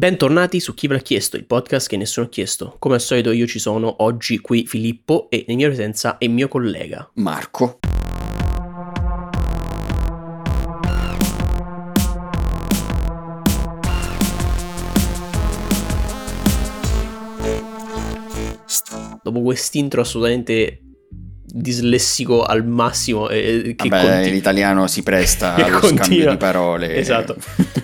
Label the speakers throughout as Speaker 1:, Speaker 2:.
Speaker 1: Bentornati su Chi ve l'ha chiesto, il podcast che nessuno ha chiesto. Come al solito io ci sono oggi qui Filippo e in mia presenza è mio collega
Speaker 2: Marco.
Speaker 1: Dopo quest'intro assolutamente dislessico al massimo. Eh,
Speaker 2: che Vabbè, continu- l'italiano si presta allo continua, scambio di parole.
Speaker 1: Esatto,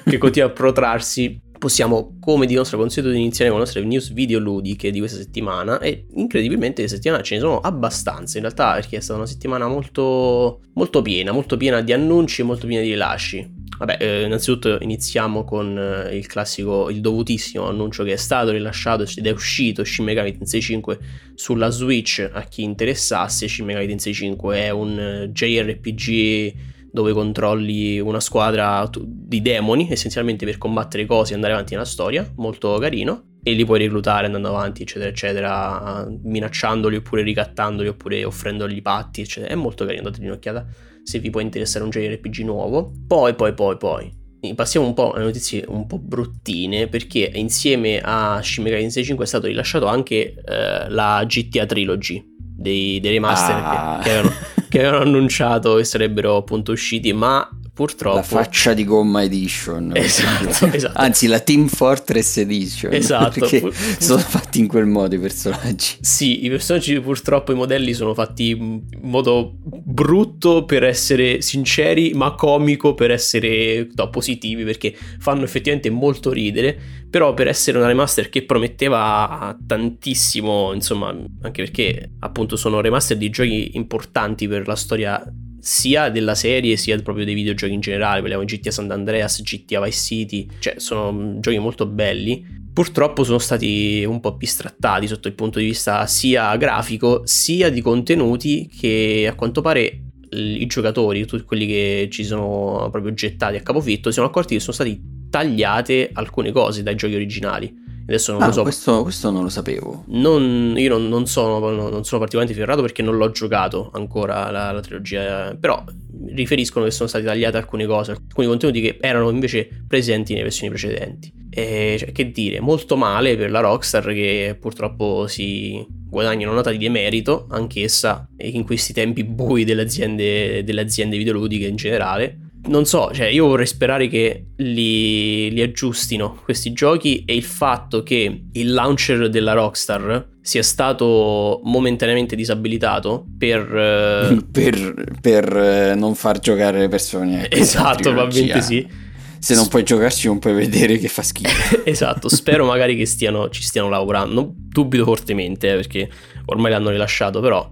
Speaker 1: che continua a protrarsi. Possiamo, come di nostro consueto, iniziare con le nostre news videoludiche di questa settimana. E incredibilmente, questa settimana ce ne sono abbastanza. In realtà, perché è stata una settimana molto, molto piena, molto piena di annunci e molto piena di rilasci. Vabbè, eh, innanzitutto iniziamo con eh, il classico, il dovutissimo annuncio che è stato rilasciato ed è uscito Shin Megami Tensei 5 sulla Switch a chi interessasse. Shin Megami Tensei 5 è un eh, JRPG dove controlli una squadra di demoni essenzialmente per combattere cose e andare avanti nella storia, molto carino e li puoi reclutare andando avanti eccetera eccetera minacciandoli oppure ricattandoli oppure offrendogli patti eccetera è molto carino date un'occhiata se vi può interessare un JRPG nuovo. Poi, poi, poi, poi. Passiamo un po' alle notizie un po' bruttine perché insieme a Shin Megami Tensei 5 è stato rilasciato anche eh, la GTA Trilogy dei, dei remaster ah. che, che, avevano, che avevano annunciato che sarebbero appunto usciti ma purtroppo.
Speaker 2: La faccia di gomma edition.
Speaker 1: Esatto, esatto.
Speaker 2: Anzi, la Team Fortress edition.
Speaker 1: Esatto.
Speaker 2: Perché pur... sono fatti in quel modo i personaggi.
Speaker 1: Sì, i personaggi purtroppo, i modelli sono fatti in modo brutto per essere sinceri, ma comico per essere no, positivi, perché fanno effettivamente molto ridere, però per essere una remaster che prometteva tantissimo, insomma, anche perché appunto sono remaster di giochi importanti per la storia sia della serie sia proprio dei videogiochi in generale, parliamo di GTA San Andreas, GTA Vice City, cioè sono giochi molto belli. Purtroppo sono stati un po' bistrattati sotto il punto di vista sia grafico sia di contenuti che a quanto pare i giocatori, tutti quelli che ci sono proprio gettati a capofitto, si sono accorti che sono stati tagliate alcune cose dai giochi originali Adesso non
Speaker 2: ah,
Speaker 1: lo so.
Speaker 2: Questo, questo, non lo sapevo.
Speaker 1: Non, io non, non, sono, non, sono, particolarmente ferrato perché non l'ho giocato ancora la, la, trilogia. Però riferiscono che sono state tagliate alcune cose, alcuni contenuti che erano invece presenti nelle versioni precedenti. E cioè, che dire, molto male per la Rockstar che purtroppo si guadagna una nota di demerito anch'essa in questi tempi bui delle aziende, delle aziende videoludiche in generale non so, cioè io vorrei sperare che li, li, aggiustino questi giochi e il fatto che il launcher della Rockstar sia stato momentaneamente disabilitato per...
Speaker 2: Uh... per, per uh, non far giocare le persone.
Speaker 1: Esatto, probabilmente sì.
Speaker 2: Se non puoi giocarci non puoi vedere che fa schifo.
Speaker 1: esatto, spero magari che stiano, ci stiano lavorando. Dubito fortemente eh, perché ormai l'hanno rilasciato, però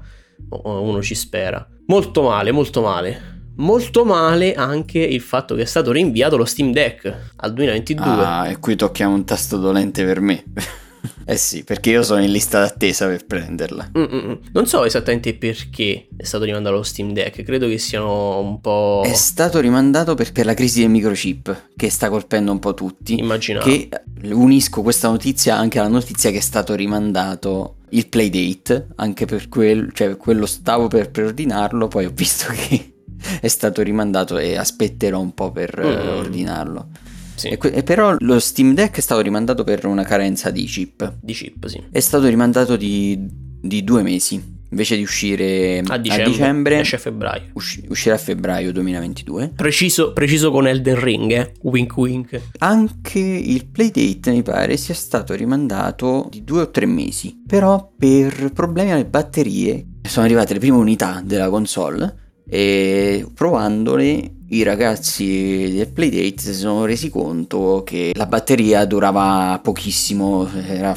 Speaker 1: uno ci spera. Molto male, molto male. Molto male anche il fatto che è stato rinviato lo Steam Deck al 2022.
Speaker 2: Ah, e qui tocchiamo un tasto dolente per me. eh sì, perché io sono in lista d'attesa per prenderla.
Speaker 1: Mm-mm. Non so esattamente perché è stato rimandato lo Steam Deck, credo che siano un po'...
Speaker 2: È stato rimandato per, per la crisi del microchip che sta colpendo un po' tutti.
Speaker 1: Immaginavo.
Speaker 2: Che unisco questa notizia anche alla notizia che è stato rimandato il playdate, anche per quello, cioè quello stavo per preordinarlo, poi ho visto che è stato rimandato e aspetterò un po' per mm. ordinarlo. Sì. E, e però lo Steam Deck è stato rimandato per una carenza di chip.
Speaker 1: Di chip, sì.
Speaker 2: È stato rimandato di, di due mesi. Invece di uscire a dicembre, a dicembre
Speaker 1: esce a febbraio.
Speaker 2: Usci- uscirà a febbraio 2022.
Speaker 1: Preciso, preciso con Elden Ring, eh? Wink wink.
Speaker 2: Anche il playdate mi pare sia stato rimandato di due o tre mesi. Però per problemi alle batterie sono arrivate le prime unità della console e provandole i ragazzi del Playdate si sono resi conto che la batteria durava pochissimo, era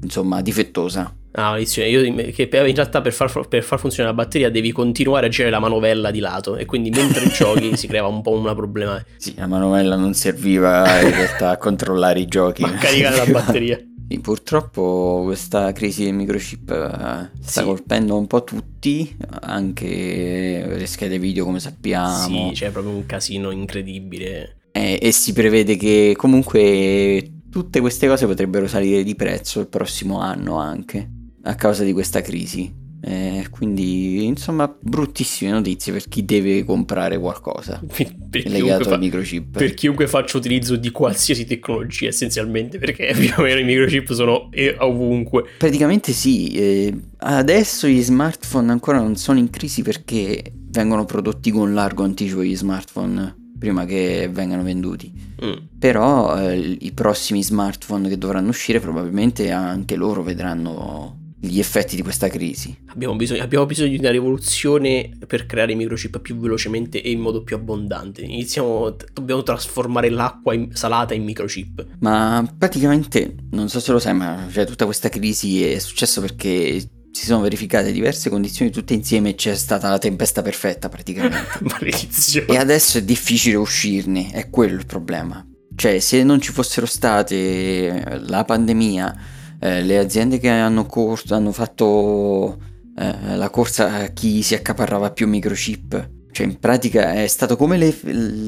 Speaker 2: insomma difettosa.
Speaker 1: Ah, io che in realtà per far, per far, funzionare la batteria devi continuare a girare la manovella di lato e quindi mentre giochi si crea un po' una problema.
Speaker 2: Sì, la manovella non serviva in realtà a controllare i giochi.
Speaker 1: Ma caricare la batteria.
Speaker 2: Purtroppo questa crisi del microchip eh, sta sì. colpendo un po' tutti, anche le schede video come sappiamo.
Speaker 1: Sì, c'è proprio un casino incredibile.
Speaker 2: E, e si prevede che comunque tutte queste cose potrebbero salire di prezzo il prossimo anno anche, a causa di questa crisi. Eh, quindi, insomma, bruttissime notizie per chi deve comprare qualcosa
Speaker 1: per
Speaker 2: legato
Speaker 1: fa-
Speaker 2: al microchip.
Speaker 1: per chiunque faccia utilizzo di qualsiasi tecnologia essenzialmente perché più o meno i microchip sono eh, ovunque
Speaker 2: Praticamente sì, eh, adesso gli smartphone ancora non sono in crisi perché vengono prodotti con largo anticipo gli smartphone prima che vengano venduti.
Speaker 1: Mm.
Speaker 2: Però eh, i prossimi smartphone che dovranno uscire probabilmente anche loro vedranno gli effetti di questa crisi.
Speaker 1: abbiamo, bisogno, abbiamo bisogno di una rivoluzione per creare i microchip più velocemente e in modo più abbondante iniziamo dobbiamo trasformare l'acqua in- salata in microchip
Speaker 2: Ma praticamente, non so se lo sai, ma cioè, tutta questa crisi è successo perché si sono verificate diverse condizioni tutte insieme e c'è stata la tempesta perfetta praticamente.
Speaker 1: maledizione
Speaker 2: E adesso è difficile uscirne, è quello il problema. Cioè, se non ci fossero state la pandemia, eh, le aziende che hanno, corso, hanno fatto eh, la corsa a chi si accaparrava più microchip, cioè in pratica è stato come le-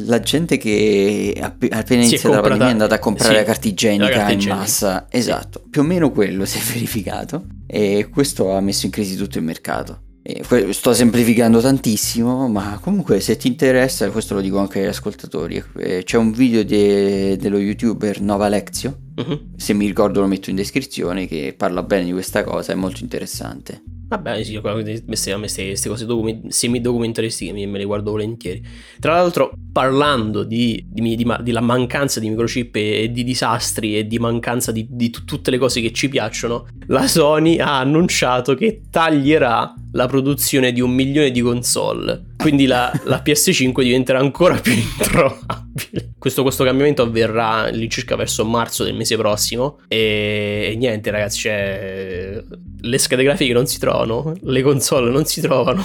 Speaker 2: la gente che app- appena iniziata la pandemia è andata a comprare
Speaker 1: sì,
Speaker 2: la carta igienica
Speaker 1: la carta
Speaker 2: in
Speaker 1: igienica.
Speaker 2: massa. Esatto, più o meno quello si è verificato e questo ha messo in crisi tutto il mercato. Que- sto semplificando tantissimo, ma comunque se ti interessa, questo lo dico anche agli ascoltatori, eh, c'è un video de- dello youtuber Nova Lexio,
Speaker 1: Mhm.
Speaker 2: se mi ricordo lo metto in descrizione, che parla bene di questa cosa, è molto interessante.
Speaker 1: Vabbè, sì, queste, a me queste cose document- semi-documentaristiche me, me le guardo volentieri. Tra l'altro, parlando di, di, di, della mancanza di microchip e, e di disastri e di mancanza di, di t- tutte le cose che ci piacciono, la Sony ha annunciato che taglierà la produzione di un milione di console. Quindi la, la PS5 diventerà ancora più introvabile. Questo, questo cambiamento avverrà all'incirca verso marzo del mese prossimo. E, e niente, ragazzi, cioè, le schede grafiche non si trovano, le console non si trovano.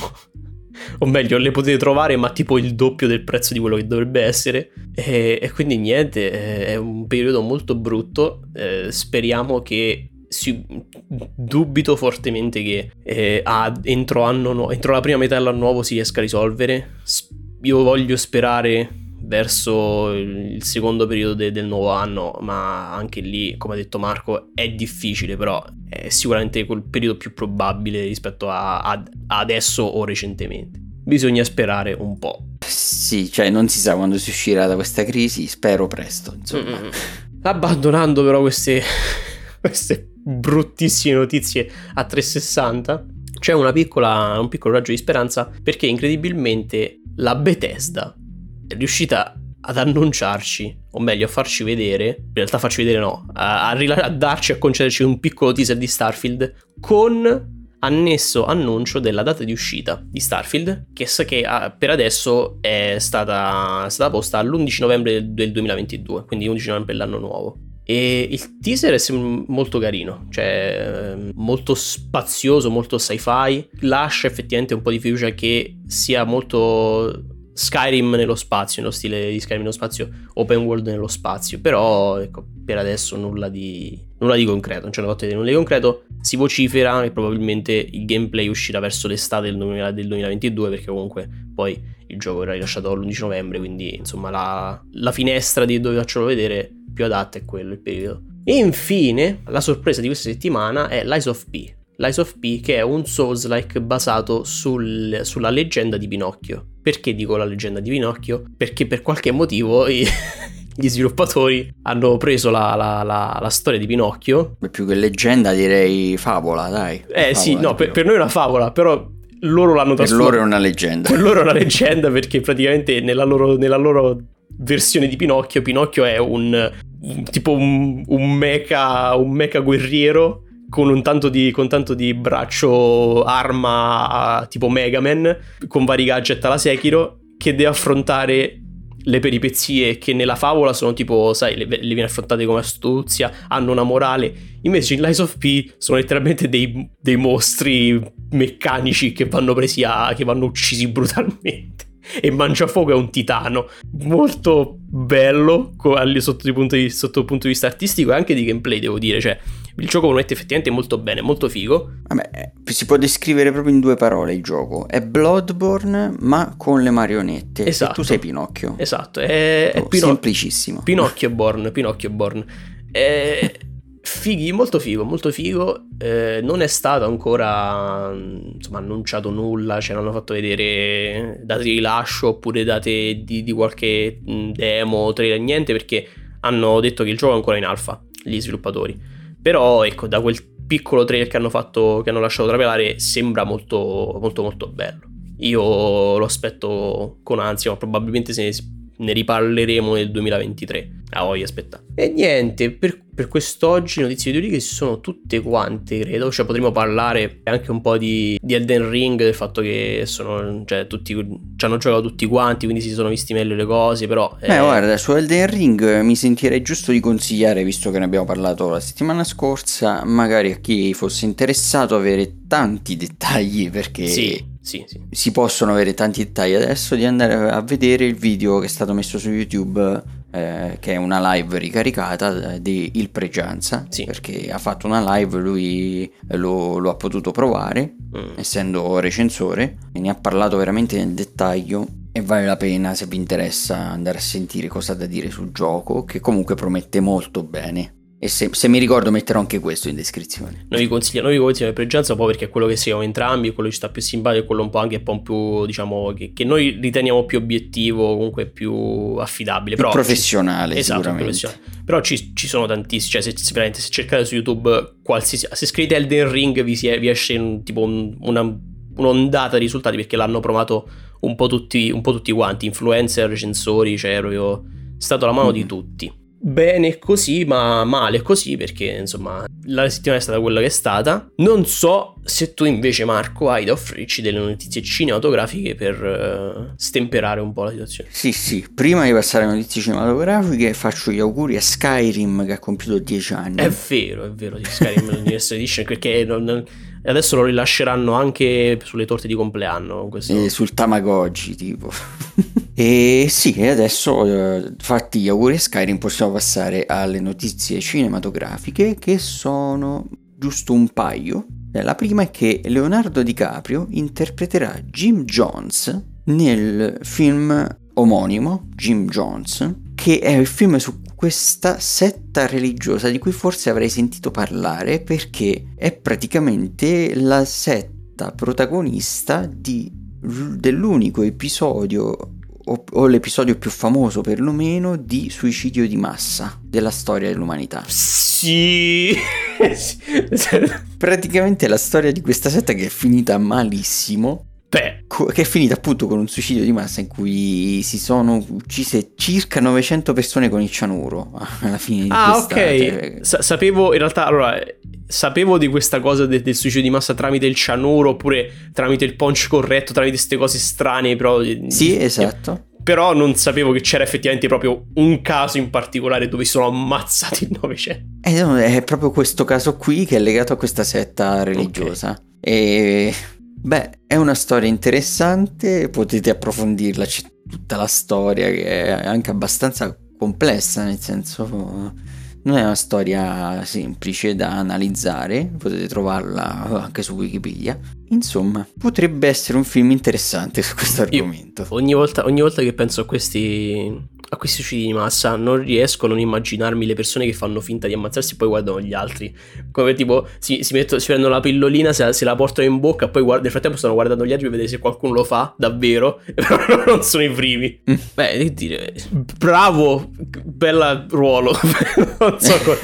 Speaker 1: O meglio, le potete trovare, ma tipo il doppio del prezzo di quello che dovrebbe essere. E, e quindi niente, è un periodo molto brutto. eh, speriamo che. Si, dubito fortemente che eh, a- entro, anno entro la prima metà dell'anno nuovo si riesca a risolvere. Io voglio sperare verso il secondo periodo de- del nuovo anno, ma anche lì, come ha detto Marco, è difficile, però è sicuramente quel periodo più probabile rispetto a, a- a adesso o recentemente. Bisogna sperare un po'.
Speaker 2: Sì, cioè non si sa quando si uscirà da questa crisi, spero presto, insomma.
Speaker 1: Mm-mm. Abbandonando però queste, queste bruttissime notizie a 360, c'è piccola, un piccolo raggio di speranza perché incredibilmente la Bethesda è riuscita ad annunciarci, o meglio a farci vedere, in realtà farci vedere no, a, a rila- a darci, a concederci un piccolo teaser di Starfield con annesso annuncio della data di uscita di Starfield che, che ah, per adesso è stata, è stata posta all'11 novembre del 2022 quindi 11 novembre dell'anno nuovo e il teaser è molto carino cioè ehm, molto spazioso molto sci-fi. Lascia effettivamente un po' di fiducia che sia molto Skyrim nello spazio, nello stile di Skyrim nello spazio, open world nello spazio, però ecco, per adesso nulla di, nulla di concreto, non ci hanno fatto vedere nulla di concreto, si vocifera che probabilmente il gameplay uscirà verso l'estate del, 2000 del 2022 perché comunque poi il gioco verrà rilasciato l'11 novembre, quindi insomma la, la finestra di dove farcelo vedere più adatta è quello il periodo. E infine, la sorpresa di questa settimana è Lies of P. Lies of P che è un Souls-like basato sul- sulla leggenda di Pinocchio. Perché dico la leggenda di Pinocchio? Perché per qualche motivo i- gli sviluppatori hanno preso la, la- la- la storia di Pinocchio.
Speaker 2: Più che leggenda direi favola, dai.
Speaker 1: Eh sì,
Speaker 2: Favola
Speaker 1: no, per, per noi è una favola, però loro l'hanno
Speaker 2: Per
Speaker 1: trasformata.
Speaker 2: loro è una leggenda.
Speaker 1: Per loro è una leggenda perché praticamente nella loro, nella loro versione di Pinocchio, Pinocchio è un, un- tipo un, un mecha, un mecha guerriero con un tanto di, con tanto di braccio arma tipo Mega Man, con vari gadget alla Sekiro, che deve affrontare le peripezie che nella favola sono tipo, sai, le, le viene affrontate come astuzia, hanno una morale. Invece in Lies of P sono letteralmente dei, dei mostri meccanici che vanno presi a. che vanno uccisi brutalmente. E Mangiafuoco è un titano molto bello sotto, il punto di, sotto il punto di vista artistico e anche di gameplay, devo dire. Cioè, il gioco promette effettivamente molto bene, molto figo.
Speaker 2: Vabbè, eh, si può descrivere proprio in due parole il gioco. È Bloodborne, ma con le marionette.
Speaker 1: Esatto.
Speaker 2: E tu sei Pinocchio.
Speaker 1: Esatto, è, è
Speaker 2: Oh,
Speaker 1: Pino-
Speaker 2: Semplicissimo.
Speaker 1: Pinocchio Born, Pinocchio Born. È fighi, molto figo, molto figo. Eh, non è stato ancora insomma, annunciato nulla, ce l'hanno fatto vedere date di rilascio oppure date di, di qualche demo, trailer, niente perché hanno detto che il gioco è ancora in alfa, gli sviluppatori. Però ecco, da quel piccolo trailer che hanno fatto, che hanno lasciato trapelare, sembra molto molto molto bello. Io lo aspetto con ansia, ma probabilmente se ne riparleremo nel 2023. Ah, voglio aspettare. E niente, per, per quest'oggi notizie video che sono tutte quante, credo. Cioè, potremmo parlare anche un po' di, di Elden Ring, del fatto che sono, cioè, tutti, ci hanno giocato tutti quanti, quindi si sono visti meglio le cose, però...
Speaker 2: Beh, eh... guarda, su Elden Ring mi sentirei giusto di consigliare, visto che ne abbiamo parlato la settimana scorsa, magari a chi fosse interessato avere tanti dettagli, perché...
Speaker 1: Sì sì, sì.
Speaker 2: Si possono avere tanti dettagli adesso di andare a vedere il video che è stato messo su YouTube, eh, che è una live ricaricata eh, di Il Pregianza, sì. perché ha fatto una live, lui lo, lo ha potuto provare, mm. essendo recensore, e ne ha parlato veramente nel dettaglio e vale la pena se vi interessa andare a sentire cosa ha da dire sul gioco, che comunque promette molto bene. E se, se, mi ricordo metterò anche questo in descrizione.
Speaker 1: Noi vi consigliamo, noi vi consigliamo Pregianza un po' perché è quello che siamo entrambi, quello che ci sta più simpatico e quello un po' anche un po' più, diciamo, che, che noi riteniamo più obiettivo, comunque più affidabile.
Speaker 2: Più Però professionale,
Speaker 1: ci, esatto, professionale. Però ci, ci, sono tantissimi, cioè se, se, se, cercate su YouTube qualsiasi... Se scrivete Elden Ring vi, si, vi esce un, tipo un, una, un'ondata di risultati perché l'hanno provato un po' tutti, un po tutti quanti, influencer, recensori, cioè proprio... È stato la mano mm. di tutti bene così, ma male così, perché insomma la settimana è stata quella che è stata. Non so se tu invece, Marco, hai da offrirci delle notizie cinematografiche per uh, stemperare un po' la situazione.
Speaker 2: Sì, sì, prima di passare alle notizie cinematografiche faccio gli auguri a Skyrim che ha compiuto 10 anni.
Speaker 1: È vero, è vero, di Skyrim Universal Edition, perché non, non, adesso lo rilasceranno anche sulle torte di compleanno.
Speaker 2: Questo... E sul Tamagotchi, tipo. E sì, e adesso eh, fatti gli auguri a Skyrim possiamo passare alle notizie cinematografiche che sono giusto un paio. Eh, la prima è che Leonardo DiCaprio interpreterà Jim Jones nel film omonimo Jim Jones, che è il film su questa setta religiosa di cui forse avrei sentito parlare perché è praticamente la setta protagonista di, dell'unico episodio o, o l'episodio più famoso perlomeno di suicidio di massa della storia dell'umanità.
Speaker 1: Sì.
Speaker 2: Praticamente la storia di questa setta che è finita malissimo.
Speaker 1: Beh.
Speaker 2: Che è finita appunto con un suicidio di massa in cui si sono uccise circa 900 persone con il cianuro alla fine di
Speaker 1: Ah, ok. Sa- sapevo in realtà, allora, sapevo di questa cosa de- del suicidio di massa tramite il cianuro oppure tramite il punch corretto, tramite queste cose strane, però...
Speaker 2: Sì, esatto.
Speaker 1: Però non sapevo che c'era effettivamente proprio un caso in particolare dove sono ammazzati il 900.
Speaker 2: Eh, no, è proprio questo caso qui che è legato a questa setta religiosa. Okay. E... Beh, è una storia interessante, potete approfondirla, c'è tutta la storia che è anche abbastanza complessa, nel senso non è una storia semplice da analizzare, potete trovarla anche su Wikipedia. Insomma, potrebbe essere un film interessante su questo argomento.
Speaker 1: Ogni volta, ogni volta che penso a questi a questi suicidi di massa non riesco a non immaginarmi le persone che fanno finta di ammazzarsi e poi guardano gli altri. Come tipo si, si, metto, si prendono la pillolina, se, se, la portano in bocca, poi guarda, nel frattempo stanno guardando gli altri per vedere se qualcuno lo fa davvero, però non sono i primi. Mm. Beh, che dire, bravo, bella ruolo. non, so co-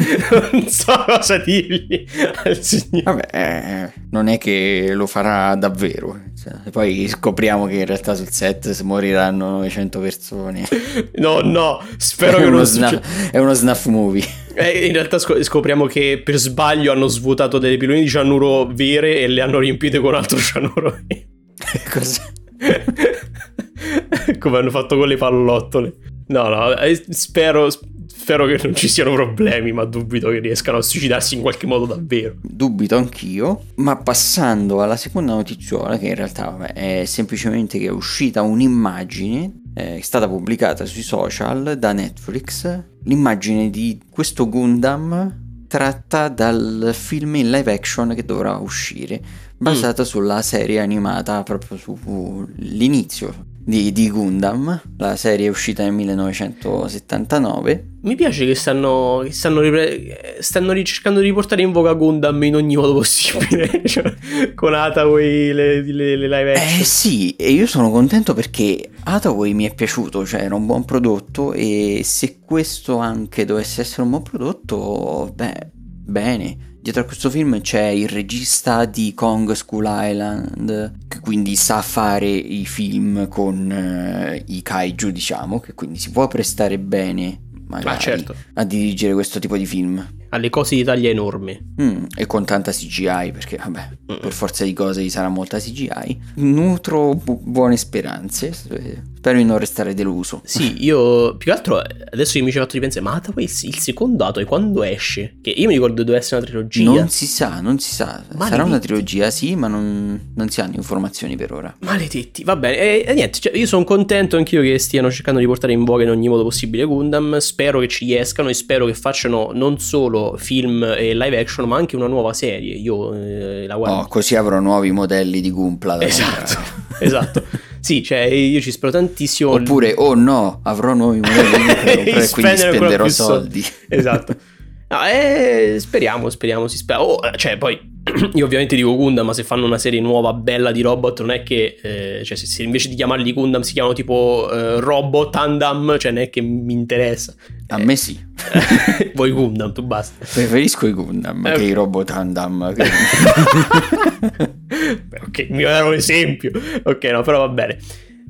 Speaker 1: non, so cosa dirgli al
Speaker 2: signore. Vabbè, eh, non è che lo farà davvero. Cioè, poi scopriamo che in realtà sul set moriranno 900 persone.
Speaker 1: No, no, spero è che non
Speaker 2: succeda. È uno snuff movie.
Speaker 1: Eh, in realtà scopriamo che per sbaglio hanno svuotato delle pillole di cianuro vere e le hanno riempite con altro cianuro.
Speaker 2: Cosa?
Speaker 1: Come hanno fatto con le pallottole. No, no, eh, spero, spero che non ci siano problemi, ma dubito che riescano a suicidarsi in qualche modo davvero.
Speaker 2: Dubito anch'io, ma passando alla seconda notiziola, che in realtà vabbè, è semplicemente che è uscita un'immagine è stata pubblicata sui social da Netflix l'immagine di questo Gundam tratta dal film in live action che dovrà uscire, basata mm. sulla serie animata proprio sull'inizio di, di Gundam, la serie è uscita nel 1979.
Speaker 1: Mi piace che stanno, che stanno, ripre- stanno cercando di riportare in voga Gundam in ogni modo possibile, cioè, con Hathaway, le, le, le, live action.
Speaker 2: Eh sì, e io sono contento perché Hathaway mi è piaciuto, cioè era un buon prodotto e se questo anche dovesse essere un buon prodotto, beh, bene. Dietro a questo film c'è il regista di Kong School Island, che quindi sa fare i film con eh, i kaiju, diciamo, che quindi si può prestare bene magari
Speaker 1: Ah, certo.
Speaker 2: a dirigere questo tipo di film.
Speaker 1: Ha le cose di taglia enorme.
Speaker 2: Mm, e con tanta CGI, perché vabbè,
Speaker 1: Mm.
Speaker 2: per forza di cose ci sarà molta CGI. Nutro bu- buone speranze, spero di non restare deluso.
Speaker 1: Sì, io più che altro adesso mi ci hai fatto ripensare, ma Hathaway il, secondo Hathaway quando esce? Che io mi ricordo doveva essere una trilogia.
Speaker 2: Non si sa, non si sa.
Speaker 1: Maledetti.
Speaker 2: Sarà una trilogia, sì, ma non, non si hanno informazioni per ora.
Speaker 1: Maledetti, va bene. E, e niente, cioè, io sono contento anch'io che stiano cercando di portare in voga in ogni modo possibile Gundam. Spero che ci riescano e spero che facciano non solo film e live action, ma anche una nuova serie. Io eh, la guardo.
Speaker 2: Oh, così avrò nuovi modelli di Gumpla da
Speaker 1: esatto,
Speaker 2: comprare.
Speaker 1: esatto. Sì, cioè io ci spero tantissimo.
Speaker 2: Oppure, oh no, avrò nuovi modelli quindi spenderò
Speaker 1: più
Speaker 2: soldi.
Speaker 1: Esatto. No, eh, speriamo, speriamo, si spera. Oh, cioè, poi io ovviamente dico Gundam, ma se fanno una serie nuova bella di robot, non è che, eh, cioè, se, se invece di chiamarli Gundam si chiamano tipo eh, Robot Andam, cioè non è che mi interessa.
Speaker 2: A me sì.
Speaker 1: Vuoi Gundam, tu basta.
Speaker 2: Preferisco i Gundam
Speaker 1: Eh,
Speaker 2: che i robot Andam. che-
Speaker 1: ok, mi dare un esempio. Ok, no, però va bene.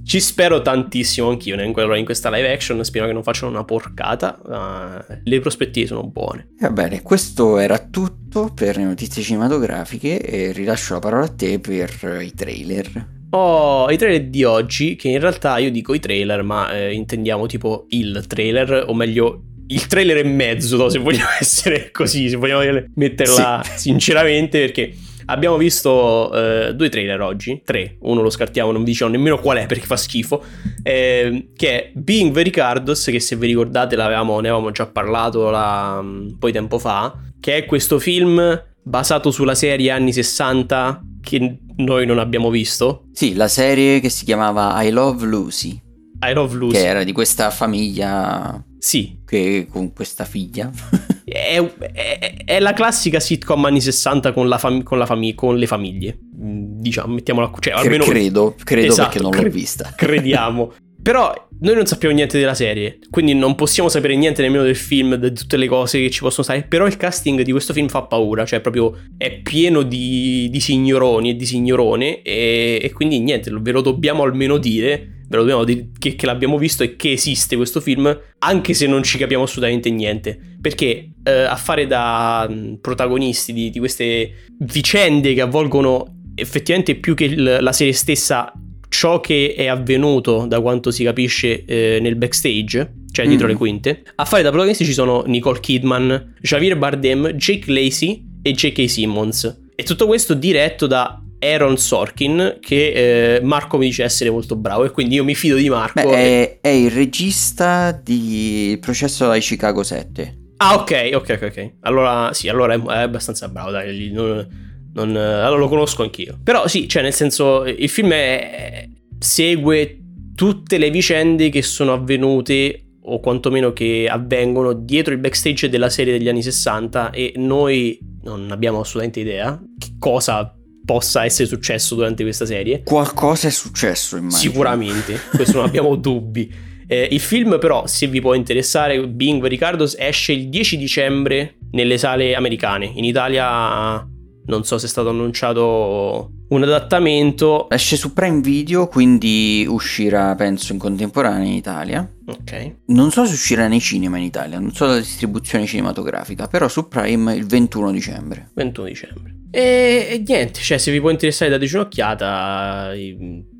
Speaker 1: Ci spero tantissimo anch'io in, quello- in questa live action. Spero che non facciano una porcata. ma le prospettive sono buone.
Speaker 2: Va bene, questo era tutto per le notizie cinematografiche e rilascio la parola a te per i trailer.
Speaker 1: Ho i trailer di oggi, che in realtà io dico i trailer, ma eh, intendiamo tipo il trailer, o meglio il trailer e mezzo, no? se vogliamo essere così, se vogliamo metterla sinceramente, perché abbiamo visto eh, due trailer oggi, tre, uno lo scartiamo, non vi diciamo nemmeno qual è perché fa schifo, eh, che è Being Very Cardos, che se vi ricordate l'avevamo, ne avevamo già parlato la- un po' di tempo fa, che è questo film basato sulla serie anni 60 che noi non abbiamo visto.
Speaker 2: Sì, la serie che si chiamava I Love Lucy,
Speaker 1: I Love Lucy.
Speaker 2: che era di questa famiglia
Speaker 1: Sì,
Speaker 2: che con questa figlia.
Speaker 1: è, è- è la classica sitcom anni 60 con, la fam- con, la fami- con le famiglie. Mm, Diciamo, mettiamola cioè, almeno
Speaker 2: credo, credo
Speaker 1: Esatto,
Speaker 2: perché non l'ho
Speaker 1: cre-
Speaker 2: vista.
Speaker 1: crediamo. Però noi non sappiamo niente della serie, quindi non possiamo sapere niente nemmeno del film, di tutte le cose che ci possono stare. Però il casting di questo film fa paura, cioè proprio è pieno di, di signoroni e di signorone. E, e quindi niente, ve lo dobbiamo almeno dire. Ve lo dobbiamo dire che, che l'abbiamo visto e che esiste questo film, anche se non ci capiamo assolutamente niente. Perché eh, a fare da mh, protagonisti di, di queste vicende che avvolgono effettivamente più che il- la serie stessa ciò che è avvenuto da quanto si capisce eh, nel backstage, cioè dietro
Speaker 2: Mm.
Speaker 1: le quinte. A fare da protagonisti ci sono Nicole Kidman, Javier Bardem, Jake Lacey e J.K. Simmons. E tutto questo diretto da Aaron Sorkin, che eh, Marco mi dice essere molto bravo e quindi io mi fido di Marco.
Speaker 2: Beh, è, è il regista di Il processo ai Chicago 7.
Speaker 1: Ah, ok, ok, ok. Allora, sì, allora è, è abbastanza bravo, dai. Non, non- allora lo conosco anch'io. Però sì, cioè, nel senso, il film è- segue tutte le vicende che sono avvenute o quantomeno che avvengono dietro il backstage della serie degli anni 60 e noi non abbiamo assolutamente idea che cosa possa essere successo durante questa serie.
Speaker 2: Qualcosa è successo, immagino.
Speaker 1: Sicuramente, questo non abbiamo dubbi. Eh, il film, però, se vi può interessare, Being Very Cardos esce il 10 dicembre nelle sale americane. In Italia non so se è stato annunciato un adattamento.
Speaker 2: Esce su Prime Video, quindi uscirà, penso, in contemporanea in Italia.
Speaker 1: Ok.
Speaker 2: Non so se uscirà nei cinema in Italia, non so la distribuzione cinematografica, però su Prime il 21 dicembre.
Speaker 1: 21 dicembre. E, e niente, cioè se vi può interessare dateci un'occhiata.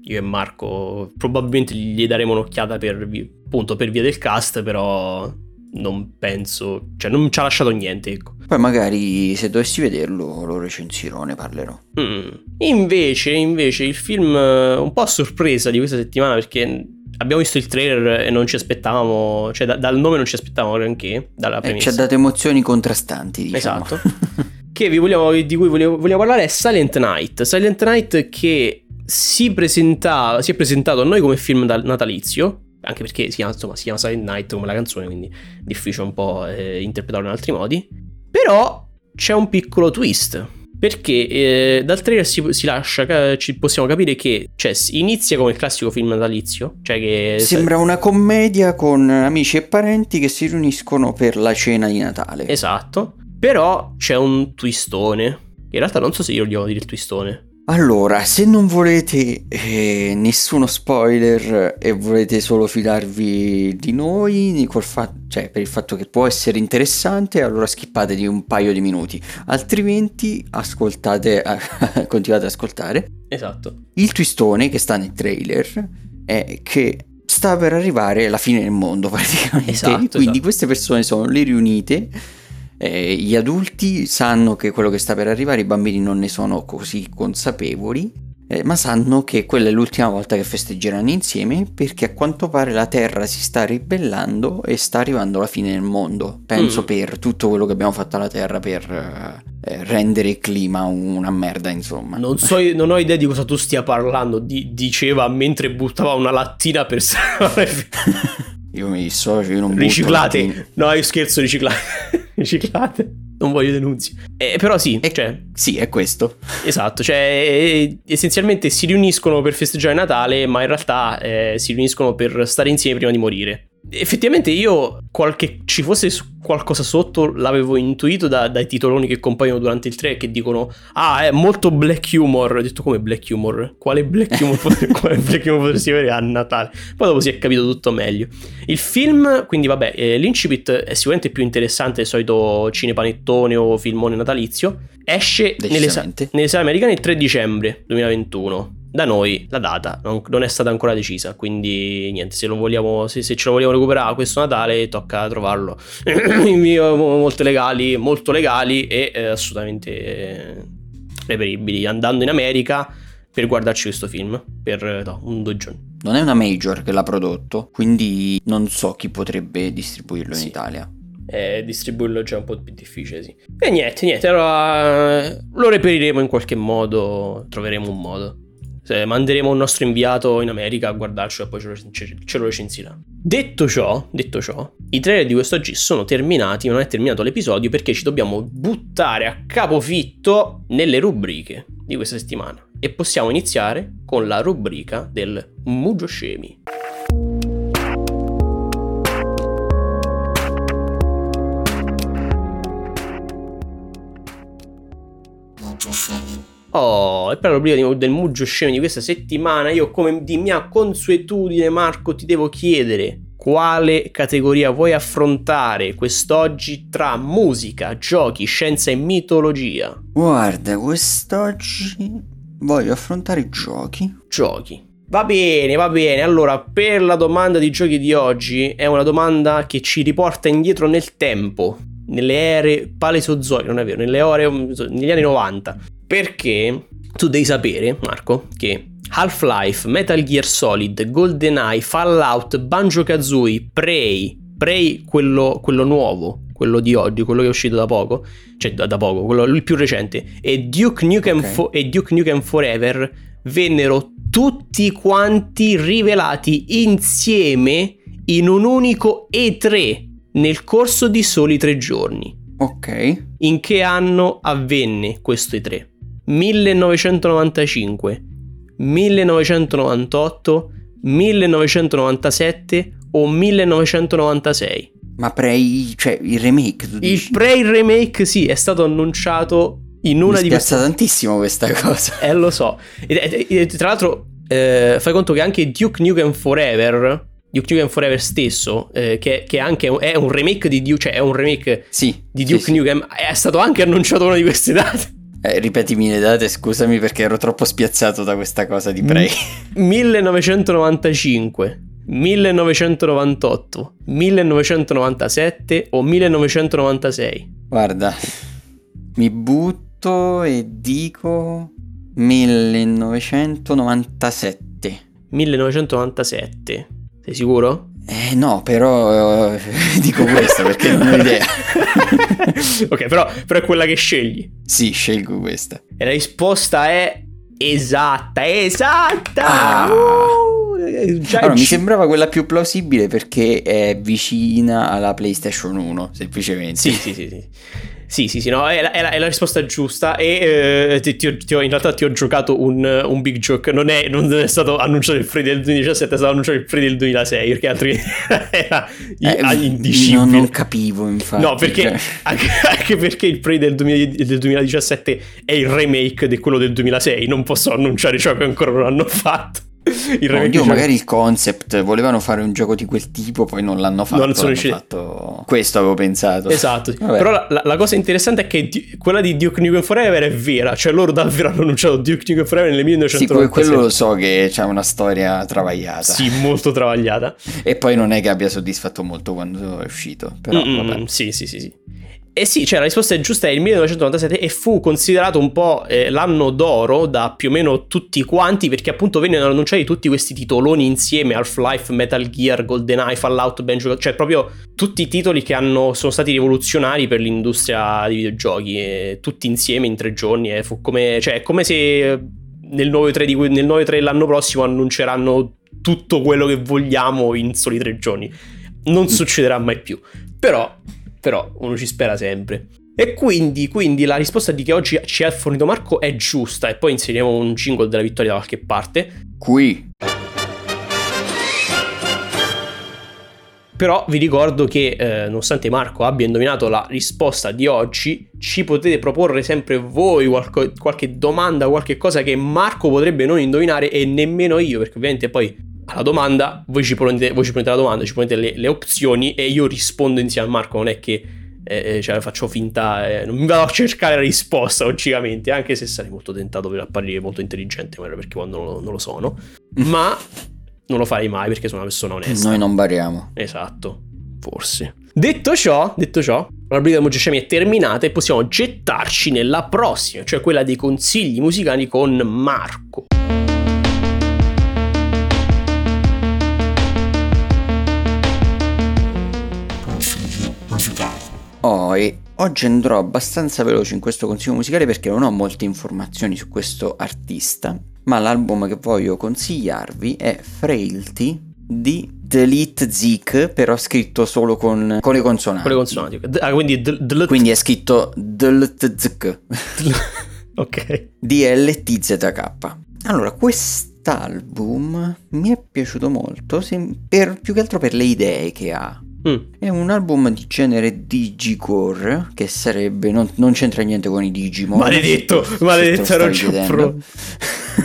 Speaker 1: Io e Marco probabilmente gli daremo un'occhiata per, appunto, per via del cast, però non penso, cioè non ci ha lasciato niente, ecco.
Speaker 2: Poi magari se dovessi vederlo lo recensirò, ne parlerò.
Speaker 1: Mm. Invece, invece, il film eh, un po' a sorpresa di questa settimana perché abbiamo visto il trailer e non ci aspettavamo, cioè da- dal nome non ci aspettavamo neanche, dalla
Speaker 2: Eh,
Speaker 1: premessa.
Speaker 2: ci ha dato emozioni contrastanti, diciamo.
Speaker 1: Esatto. che vi vogliamo, di cui volevo, vogliamo parlare è Silent Night. Silent Night che si, presenta, si è presentato a noi come film natalizio, anche perché si chiama, insomma, si chiama Silent Night come la canzone, quindi è difficile un po' eh, interpretarlo in altri modi. Però c'è un piccolo twist. Perché eh, dal trailer si, si lascia, ci possiamo capire che cioè, inizia come il classico film natalizio. Cioè che,
Speaker 2: Sembra una commedia con amici e parenti che si riuniscono per la cena di Natale.
Speaker 1: Esatto. Però c'è un twistone. In realtà non so se io vogliamo dire il twistone.
Speaker 2: Allora, se non volete eh, nessuno spoiler e volete solo fidarvi di noi, fa- cioè per il fatto che può essere interessante, allora skippate di un paio di minuti, altrimenti ascoltate, continuate ad ascoltare.
Speaker 1: Esatto.
Speaker 2: Il twistone che sta nel trailer è che sta per arrivare la fine del mondo praticamente,
Speaker 1: esatto,
Speaker 2: quindi
Speaker 1: esatto.
Speaker 2: queste persone sono lì riunite eh, gli adulti sanno che quello che sta per arrivare, i bambini non ne sono così consapevoli, eh, ma sanno che quella è l'ultima volta che festeggeranno insieme perché a quanto pare la Terra si sta ribellando e sta arrivando la fine del mondo. Penso mm. per tutto quello che abbiamo fatto alla Terra per eh, rendere il clima una merda, insomma.
Speaker 1: Non, so, non ho idea di cosa tu stia parlando, di, diceva mentre buttava una lattina per...
Speaker 2: io mi dissocio, io non
Speaker 1: Riciclate! No, io scherzo, riciclate. riciclate. Non voglio denunzi. Eh, però sì,
Speaker 2: è,
Speaker 1: cioè,
Speaker 2: sì, è questo.
Speaker 1: Esatto, cioè essenzialmente si riuniscono per festeggiare Natale, ma in realtà eh, si riuniscono per stare insieme prima di morire. Effettivamente io qualche, ci fosse qualcosa sotto l'avevo intuito da, dai titoloni che compaiono durante il 3 che dicono ah è molto black humor. Ho detto come black humor? Quale black humor, quale black humor potresti avere a Natale? Poi dopo si è capito tutto meglio. Il film quindi vabbè eh, l'incipit è sicuramente più interessante del solito cinepanettone o filmone natalizio. Esce nelle, nelle sale americane il 3 dicembre 2021 da noi la data non, non, è stata ancora decisa, quindi niente, se, lo vogliamo, se, se ce lo vogliamo recuperare questo Natale tocca trovarlo in video molto legali, molto legali e eh, assolutamente eh, reperibili, andando in America per guardarci questo film per no, un due giorni.
Speaker 2: Non è una major che l'ha prodotto, quindi non so chi potrebbe distribuirlo sì. in Italia.
Speaker 1: Eh, distribuirlo è già un po' più difficile, sì. E niente, niente, allora lo reperiremo in qualche modo, troveremo un modo manderemo un nostro inviato in America a guardarcelo e poi ce lo, ce, lo recensirà. Detto ciò, detto ciò, i trailer di questo oggi sono terminati, ma non è terminato l'episodio perché ci dobbiamo buttare a capofitto nelle rubriche di questa settimana. E possiamo iniziare con la rubrica del Mugio Scemi. Oh, e per rubrica del Muggio Scemi di questa settimana, io come di mia consuetudine, Marco, ti devo chiedere quale categoria vuoi affrontare quest'oggi tra musica, giochi, scienza e mitologia?
Speaker 2: Guarda, quest'oggi voglio affrontare i giochi.
Speaker 1: Giochi. Va bene, va bene. Allora, per la domanda di giochi di oggi, è una domanda che ci riporta indietro nel tempo, nelle ere paleozoiche, non è vero, nelle ore, negli anni 90. Perché tu devi sapere, Marco, che Half-Life, Metal Gear Solid, GoldenEye, Fallout, Banjo-Kazooie, Prey, Prey quello, quello nuovo, quello di oggi, quello che è uscito da poco, cioè da, da poco, quello il più recente, e Duke, Nukem okay. Fo- e Duke Nukem Forever vennero tutti quanti rivelati insieme in un unico E3 nel corso di soli tre giorni.
Speaker 2: Ok.
Speaker 1: In che anno avvenne questo E3? 1995, 1998, 1997 o 1996.
Speaker 2: Ma Prey, cioè il remake, tu
Speaker 1: dici? Il Prey remake, sì, è stato annunciato in una
Speaker 2: Mi
Speaker 1: di
Speaker 2: queste... tantissimo questa cosa.
Speaker 1: Eh, lo so. E, e, e tra l'altro, eh, fai conto che anche Duke Nukem Forever, Duke Nukem Forever stesso, eh, che, che anche è un remake di Duke, cioè è un remake
Speaker 2: sì,
Speaker 1: di Duke
Speaker 2: sì,
Speaker 1: Nukem, sì. è stato anche annunciato una di queste date.
Speaker 2: Eh, ripetimi le date, scusami perché ero troppo spiazzato da questa cosa di Prey.
Speaker 1: 1995, 1998, 1997 o 1996?
Speaker 2: Guarda, mi butto e dico 1997.
Speaker 1: 1997. Sei sicuro?
Speaker 2: Eh no, però uh, dico questo perché non ho idea.
Speaker 1: ok, però, però, è quella che scegli.
Speaker 2: Sì, scelgo questa.
Speaker 1: E la risposta è Esatta, esatta!
Speaker 2: Ah.
Speaker 1: Uh, già
Speaker 2: Allora, mi
Speaker 1: ci-
Speaker 2: sembrava quella più plausibile perché è vicina alla PlayStation 1, semplicemente.
Speaker 1: Sì, sì, sì, sì. Sì, sì, sì, no, è la, è la- è la risposta giusta e eh, ti- ti ho- ti ho- in realtà ti ho giocato un, un big joke, non è, non è stato annunciato il free del 2017, è stato annunciato il free del 2006, perché altrimenti era
Speaker 2: Eh, no,
Speaker 1: indicibile.
Speaker 2: non capivo, infatti.
Speaker 1: No, perché
Speaker 2: cioè.
Speaker 1: anche, anche perché il Prey del, 2000 del 2017 è il remake di quello del 2006. Non posso annunciare ciò che ancora non hanno fatto. Il remake
Speaker 2: oddio, magari il concept volevano fare un gioco di quel tipo, poi non l'hanno fatto.
Speaker 1: Non sono riusciti.
Speaker 2: fatto... Questo avevo pensato.
Speaker 1: Esatto,
Speaker 2: Vabbè.
Speaker 1: però la, la- cosa interessante è che di- quella di Duke Nukem Forever è vera, cioè loro davvero hanno annunciato Duke Nukem Forever nel
Speaker 2: Sì, que-
Speaker 1: 1997.
Speaker 2: quello lo so che c'è una storia travagliata.
Speaker 1: Sì, molto travagliata.
Speaker 2: E poi non è che abbia soddisfatto molto quando è uscito. Però
Speaker 1: mm,
Speaker 2: vabbè.
Speaker 1: sì, sì, sì, sì. E sì, cioè la risposta è giusta, è il 1997 e fu considerato un po' eh, l'anno d'oro da più o meno tutti quanti perché appunto vennero annunciati tutti questi titoloni insieme, Half-Life, Metal Gear, GoldenEye, Fallout, Banjo, cioè proprio tutti i titoli che hanno, sono stati rivoluzionari per l'industria dei videogiochi, e tutti insieme in tre giorni, e fu come, cioè, è come se nel 9-3, di, que- nel 9-3 l'anno prossimo annunceranno tutto quello che vogliamo in soli tre giorni. Non succederà mai più. Però, però, uno ci spera sempre. E quindi, quindi la risposta di che oggi ci ha fornito Marco è giusta. E poi inseriamo un jingle della vittoria da qualche parte.
Speaker 2: Qui.
Speaker 1: Però vi ricordo che, eh, nonostante Marco abbia indovinato la risposta di oggi, ci potete proporre sempre voi qualco- qualche domanda, qualche cosa che Marco potrebbe non indovinare e nemmeno io, perché ovviamente poi alla domanda voi ci ponete, voi ci ponete la domanda, ci ponete le, le opzioni e io rispondo insieme a Marco, non è che eh, cioè, faccio finta, eh, non mi vado a cercare la risposta logicamente, anche se sarei molto tentato per apparire molto intelligente, magari perché quando non lo- non lo sono, ma non lo farei mai perché sono una persona onesta.
Speaker 2: Noi non bariamo.
Speaker 1: Esatto, forse. Detto ciò, detto ciò, la rubrica Moggescemi è terminata e possiamo gettarci nella prossima, cioè quella dei consigli musicali con Marco.
Speaker 2: Oh, e oggi andrò abbastanza veloce in questo consiglio musicale perché non ho molte informazioni su questo artista, ma l'album che voglio consigliarvi è Frailty di Delete Zik, però scritto solo con, con le consonanti.
Speaker 1: Con le consonanti. ok. D- Ah, quindi d- d-
Speaker 2: Quindi è scritto Delete Zik.
Speaker 1: ok.
Speaker 2: DLTZK. Allora, quest'album mi è piaciuto molto, sem- per- più che altro per le idee che ha.
Speaker 1: Mm.
Speaker 2: È un album di genere Digicore, che sarebbe. Non, non c'entra niente con i Digimon.
Speaker 1: Maledetto,
Speaker 2: se- se
Speaker 1: maledetto,
Speaker 2: chiedendo.
Speaker 1: pronto.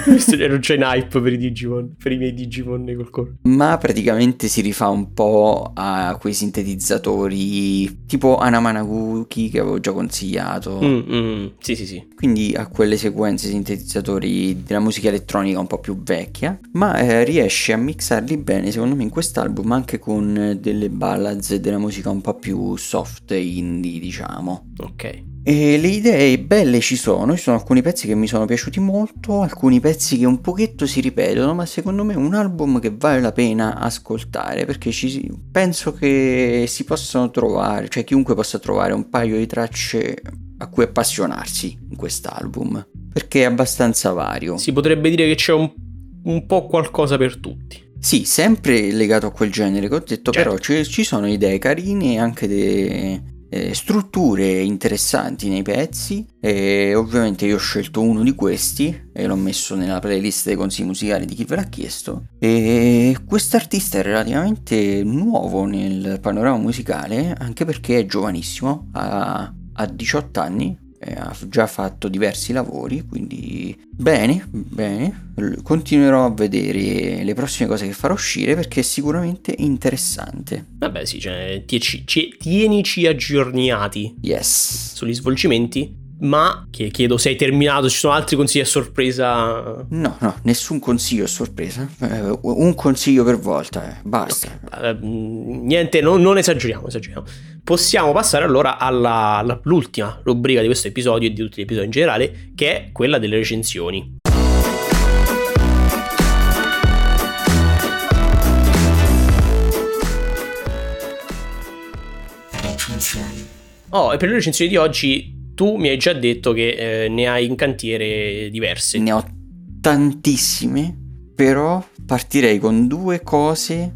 Speaker 1: Visto che non c'è in hype per i Digimon, per i miei Digimon col coro.
Speaker 2: Ma praticamente si rifà un po' a quei sintetizzatori tipo Anamanaguki che avevo già consigliato.
Speaker 1: Mm, mm, Sì, sì, sì.
Speaker 2: quindi a quelle sequenze sintetizzatori della musica elettronica un po' più vecchia, ma eh, riesce a mixarli bene secondo me in quest'album anche con eh, delle ballads e della musica un po' più soft e indie diciamo.
Speaker 1: Ok.
Speaker 2: E le idee belle ci sono, ci sono alcuni pezzi che mi sono piaciuti molto, alcuni pezzi che un pochetto si ripetono, ma secondo me è un album che vale la pena ascoltare perché ci, penso che si possano trovare, cioè chiunque possa trovare un paio di tracce a cui appassionarsi in quest'album, perché è abbastanza vario.
Speaker 1: Si potrebbe dire che c'è un, un po' qualcosa per tutti.
Speaker 2: Sì, sempre legato a quel genere che ho detto,
Speaker 1: Certo.
Speaker 2: però ci, ci sono idee carine e anche delle eh, strutture interessanti nei pezzi. E ovviamente io ho scelto uno di questi e l'ho messo nella playlist dei consigli musicali di chi ve l'ha chiesto. E quest'artista è relativamente nuovo nel panorama musicale anche perché è giovanissimo, ha, ha 18 anni ha già fatto diversi lavori, quindi bene, bene. Continuerò a vedere le prossime cose che farò uscire perché è sicuramente interessante.
Speaker 1: Vabbè, sì, cioè, tieci- ci- tienici aggiornati
Speaker 2: Yes.
Speaker 1: sugli svolgimenti. Ma che chiedo se hai terminato, ci sono altri consigli a sorpresa.
Speaker 2: No, no, nessun consiglio a sorpresa. Eh, un consiglio per volta, eh, basta.
Speaker 1: Eh, mm, niente, non, non esageriamo, esageriamo. Possiamo passare allora alla, all'ultima rubrica di questo episodio e di tutti gli episodi in generale, che è quella delle recensioni. Oh, e per le recensioni di oggi tu mi hai già detto che eh, ne hai in cantiere diverse.
Speaker 2: Ne ho tantissime, però partirei con due cose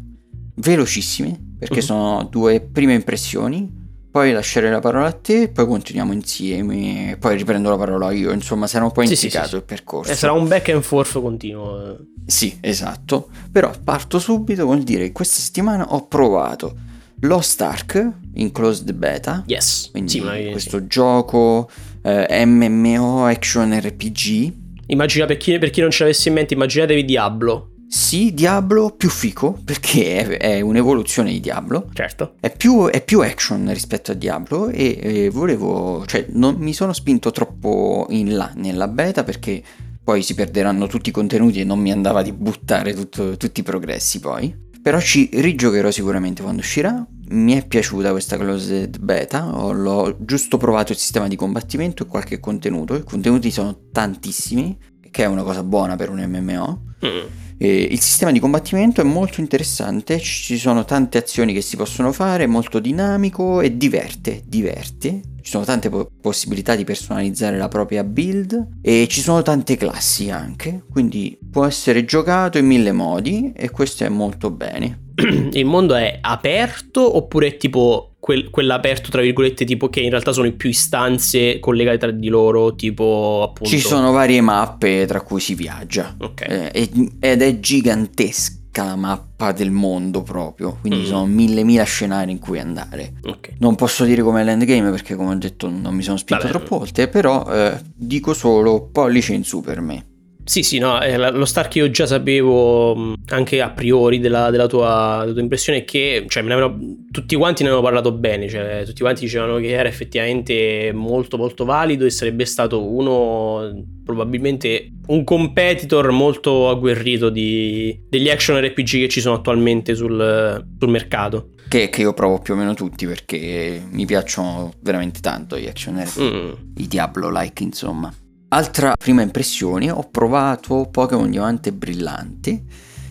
Speaker 2: velocissime, perché
Speaker 1: Mhm.
Speaker 2: sono due prime impressioni, poi lascerei la parola a te poi continuiamo insieme, poi riprendo la parola io, insomma sarà un po' intricato
Speaker 1: sì, sì.
Speaker 2: il percorso.
Speaker 1: Eh, sarà un back and forth continuo.
Speaker 2: Sì, esatto. Però parto subito con dire che questa settimana ho provato Lost Ark in closed beta.
Speaker 1: Yes.
Speaker 2: Quindi
Speaker 1: Sì, ma-
Speaker 2: questo gioco eh, MMO action RPG.
Speaker 1: Immagina per chi, per chi non ce l'avesse in mente, immaginatevi Diablo.
Speaker 2: Sì, Diablo più fico, perché è, è un'evoluzione di Diablo.
Speaker 1: Certo.
Speaker 2: È più, è più action rispetto a Diablo e, e volevo, cioè non mi sono spinto troppo in là nella beta perché poi si perderanno tutti i contenuti e non mi andava di buttare tutto- tutti i progressi poi. Però ci rigiocherò sicuramente quando uscirà. Mi è piaciuta questa closed beta, ho, l'ho giusto provato il sistema di combattimento e qualche contenuto. I contenuti sono tantissimi, che è una cosa buona per un MMO.
Speaker 1: Mm.
Speaker 2: E il sistema di combattimento è molto interessante, ci sono tante azioni che si possono fare, è molto dinamico e diverte, diverte. Ci sono tante po- possibilità di personalizzare la propria build e ci sono tante classi anche, quindi può essere giocato in mille modi e questo è molto bene.
Speaker 1: Il mondo è aperto oppure è tipo quel- quell'aperto, tra virgolette, tipo che in realtà sono più istanze collegate tra di loro, tipo appunto...
Speaker 2: Ci sono varie mappe tra cui si viaggia
Speaker 1: Ok.
Speaker 2: eh, ed è gigantesca la mappa del mondo proprio, quindi
Speaker 1: Mm.
Speaker 2: sono mille mila scenari in cui andare.
Speaker 1: ok.
Speaker 2: Non posso dire com'è l'endgame perché come ho detto non mi sono spinto
Speaker 1: Vabbè.
Speaker 2: troppo volte, però eh, dico solo pollice in su per me.
Speaker 1: Sì, sì, no, eh, lo Stark io già sapevo mh, anche a priori della, della tua, della tua impressione che, cioè, avevano- tutti quanti ne avevano parlato bene, cioè, tutti quanti dicevano che era effettivamente molto molto valido e sarebbe stato uno, probabilmente un competitor molto agguerrito di- degli action RPG che ci sono attualmente sul, sul mercato.
Speaker 2: Che, che io provo più o meno tutti perché mi piacciono veramente tanto gli action RPG,
Speaker 1: Mm.
Speaker 2: i Diablo-like insomma. Altra prima impressione, ho provato Pokémon Diamante Brillante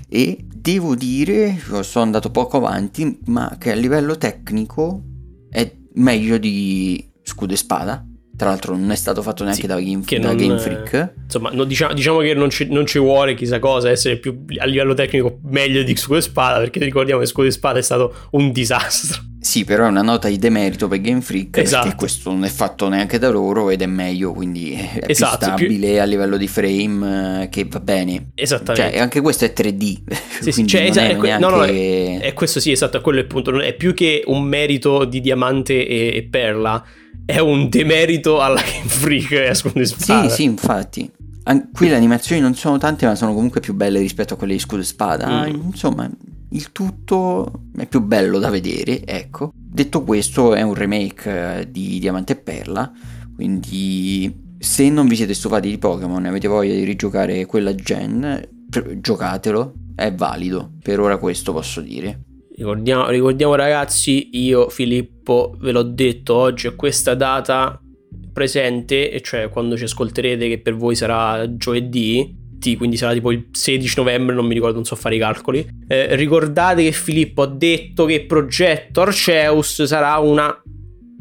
Speaker 2: e devo dire, sono andato poco avanti, ma che a livello tecnico è meglio di Scudo e Spada. Tra l'altro non è stato fatto neanche
Speaker 1: Sì,
Speaker 2: da, Game, da
Speaker 1: non-
Speaker 2: Game Freak.
Speaker 1: Insomma, no, diciamo, diciamo che non ci, non ci vuole chissà cosa essere più a livello tecnico meglio di Scudo e Spada, perché ricordiamo che Scudo e Spada è stato un disastro.
Speaker 2: Sì, però è una nota di demerito per Game Freak
Speaker 1: Esatto.
Speaker 2: perché questo non è fatto neanche da loro ed è meglio, quindi è
Speaker 1: Esatto,
Speaker 2: più stabile a livello di frame eh, che va bene.
Speaker 1: Esattamente.
Speaker 2: Cioè, anche questo è 3D,
Speaker 1: Sì, sì, cioè,
Speaker 2: non
Speaker 1: esatto,
Speaker 2: è
Speaker 1: è
Speaker 2: neanche...
Speaker 1: no, no, E questo sì, esatto, è quello il punto. È più che un merito di diamante e, e perla, è un demerito alla Game Freak e a Scudo
Speaker 2: Sì,
Speaker 1: Spada.
Speaker 2: sì, infatti. An- qui le animazioni non sono tante, ma sono comunque più belle rispetto a quelle di Scudo e Spada.
Speaker 1: Mm.
Speaker 2: Insomma, il tutto è più bello da vedere, ecco. Detto questo, è un remake eh, di Diamante e Perla, quindi se non vi siete stufati di Pokémon e avete voglia di rigiocare quella gen, giocatelo, è valido. Per ora questo posso dire.
Speaker 1: Ricordiamo, ricordiamo, ragazzi, io Filippo ve l'ho detto oggi a questa data presente, e cioè quando ci ascolterete che per voi sarà giovedì, quindi sarà tipo il 16 novembre, non mi ricordo, non so fare i calcoli. Eh, ricordate che Filippo ha detto che progetto Arceus sarà una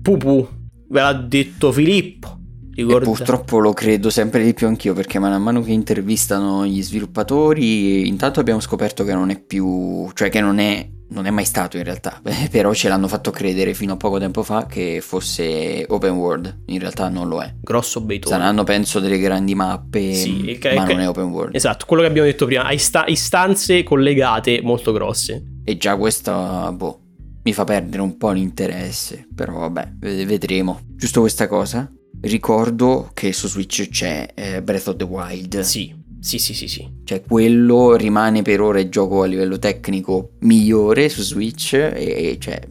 Speaker 1: pupù. Ve l'ha detto Filippo. Ricorda-
Speaker 2: purtroppo lo credo sempre di più anch'io perché man mano che intervistano gli sviluppatori, intanto abbiamo scoperto che non è più, cioè che non è, non è mai stato in realtà, però ce l'hanno fatto credere fino a poco tempo fa che fosse open world, in realtà non lo è.
Speaker 1: Grosso beitone.
Speaker 2: Saranno penso delle grandi mappe,
Speaker 1: Sì, e che-
Speaker 2: ma
Speaker 1: che-
Speaker 2: non è open world.
Speaker 1: Esatto, quello che abbiamo detto prima, ha ista- istanze collegate molto grosse.
Speaker 2: E già questa, boh, mi fa perdere un po' l'interesse, però vabbè, ved- vedremo. Giusto questa cosa? Ricordo che su Switch c'è eh, Breath of the Wild.
Speaker 1: Sì, sì, sì, sì, sì.
Speaker 2: Cioè, quello rimane per ora il gioco a livello tecnico migliore su Switch. E, cioè,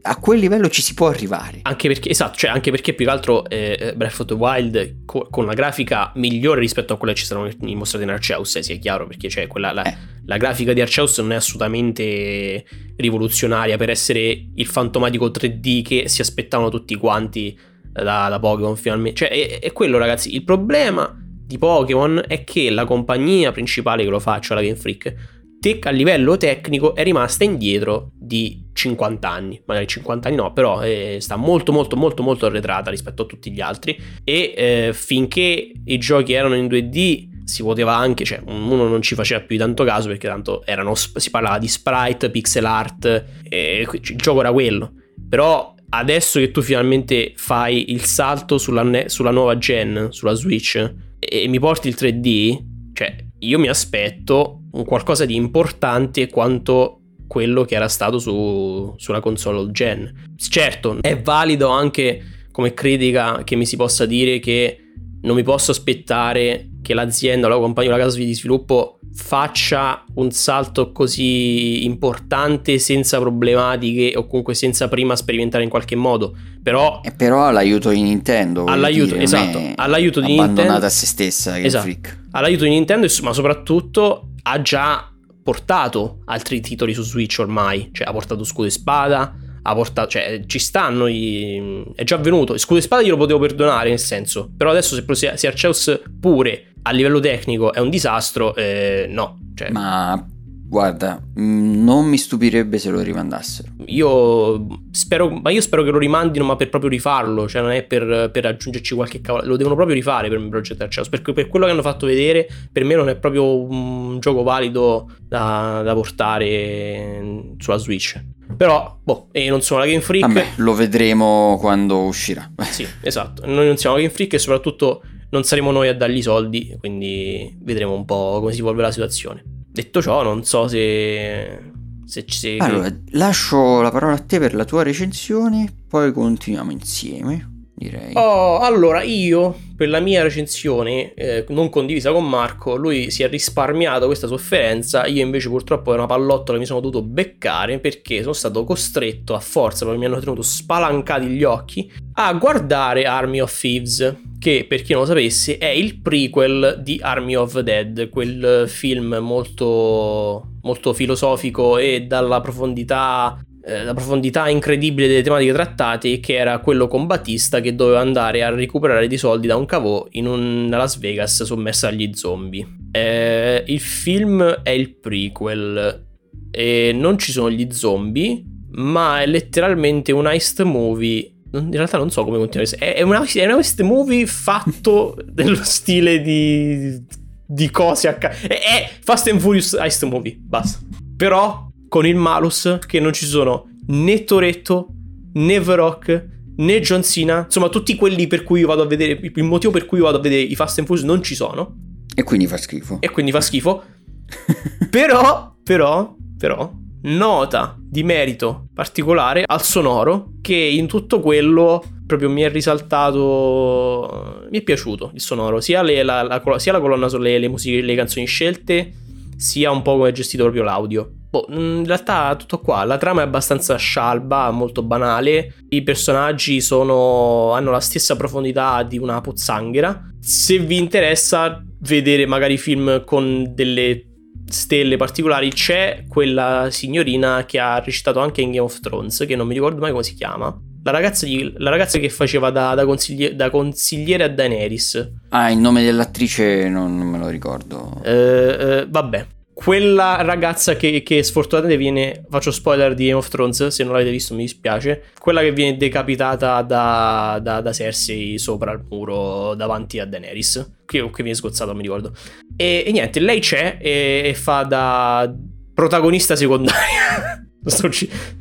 Speaker 2: a quel livello ci si può arrivare.
Speaker 1: Anche perché, esatto, cioè anche perché più che altro eh, Breath of the Wild co- con una grafica migliore rispetto a quella che ci saranno mostrate in Arceus, eh, sia chiaro, perché cioè, quella, la,
Speaker 2: Eh.
Speaker 1: la grafica di Arceus non è assolutamente rivoluzionaria per essere il fantomatico 3D che si aspettavano tutti quanti da, da Pokémon finalmente. Cioè, è, è quello, ragazzi. Il problema di Pokémon è che la compagnia principale che lo fa, cioè la Game Freak, te- a livello tecnico è rimasta indietro di 50 anni. Magari 50 anni no, però eh, sta molto, molto, molto, molto arretrata rispetto a tutti gli altri. E eh, finché i giochi erano in 2D si poteva anche, cioè uno non ci faceva più tanto caso perché tanto erano, si parlava di sprite, pixel art, e il gioco era quello. Però adesso che tu finalmente fai il salto sulla, ne- sulla nuova gen, sulla Switch, e-, e mi porti il 3D, cioè io mi aspetto un qualcosa di importante quanto quello che era stato su, sulla console gen. Certo, è valido anche come critica che mi si possa dire che non mi posso aspettare che l'azienda la compagnia la casa di sviluppo faccia un salto così importante senza problematiche o comunque senza prima sperimentare in qualche modo. Però,
Speaker 2: e però ha l'aiuto di Nintendo.
Speaker 1: All'aiuto,
Speaker 2: dire,
Speaker 1: esatto, all'aiuto di
Speaker 2: abbandonata
Speaker 1: Nintendo.
Speaker 2: a se stessa.
Speaker 1: Esatto, all'aiuto di Nintendo, ma soprattutto ha già portato altri titoli su Switch ormai. Cioè, ha portato Scudo e Spada ha portato, cioè ci stanno, i... è già avvenuto. Scudo e spada io lo potevo perdonare nel senso, però adesso se, se Arceus pure a livello tecnico è un disastro, eh, no. Cioè...
Speaker 2: Ma guarda, mm, non mi stupirebbe se lo rimandassero.
Speaker 1: Io spero, ma io spero che lo rimandino, ma per proprio rifarlo, cioè non è per, per aggiungerci qualche cavolo, lo devono proprio rifare per il progetto Arceus, perché per quello che hanno fatto vedere, per me non è proprio un gioco valido da, da portare sulla Switch. Però, boh, e non sono la Game Freak.
Speaker 2: Vabbè, lo vedremo quando uscirà.
Speaker 1: sì, esatto. Noi non siamo la Game Freak e soprattutto non saremo noi a dargli i soldi, quindi vedremo un po' come si evolve la situazione. Detto ciò, non so se... se, se
Speaker 2: allora, lascio la parola a te per la tua recensione, poi continuiamo insieme direi.
Speaker 1: Oh, allora io per la mia recensione eh, non condivisa con Marco, lui si è risparmiato questa sofferenza, io invece purtroppo è una pallottola mi sono dovuto beccare perché sono stato costretto a forza, perché mi hanno tenuto spalancati gli occhi, a guardare Army of Thieves, che per chi non lo sapesse è il prequel di Army of Dead, quel film molto molto filosofico e dalla profondità eh, la profondità incredibile delle tematiche trattate che era quello con Battista che doveva andare a recuperare dei soldi da un cavò in un Las Vegas sommersa agli zombie. Eh, il film è il prequel e non ci sono gli zombie, ma è letteralmente un heist movie in realtà non so come continuare. È una, è una heist movie fatto nello stile di, di cose a caso. È, è Fast and Furious heist movie, basta. Però con il malus che non ci sono né Toretto, né The Rock, né John Cena. Insomma, tutti quelli per cui io vado a vedere. Il motivo per cui io vado a vedere i Fast and Furious non ci sono.
Speaker 2: E quindi fa schifo.
Speaker 1: E quindi fa schifo. però, però, però, nota di merito particolare al sonoro che in tutto quello proprio mi è risaltato. Mi è piaciuto il sonoro, sia, le, la, la, sia la colonna sulle le musiche, le canzoni scelte, sia un po' come è gestito proprio l'audio. Boh, in realtà tutto qua, la trama è abbastanza scialba, molto banale, i personaggi sono, hanno la stessa profondità di una pozzanghera. Se vi interessa vedere magari film con delle stelle particolari, c'è quella signorina che ha recitato anche in Game of Thrones, che non mi ricordo mai come si chiama. La ragazza, di, la ragazza che faceva da, da, consigli, da, consigliere a Daenerys.
Speaker 2: Ah, il nome dell'attrice non, non me lo ricordo.
Speaker 1: Eh, eh, vabbè, quella ragazza che, che, sfortunatamente viene, faccio spoiler di Game of Thrones, se non l'avete visto mi dispiace, quella che viene decapitata da, da, da Cersei sopra il muro davanti a Daenerys, che, che viene sgozzata, mi ricordo. E, e, niente, lei c'è e, e fa da protagonista secondaria. Sto,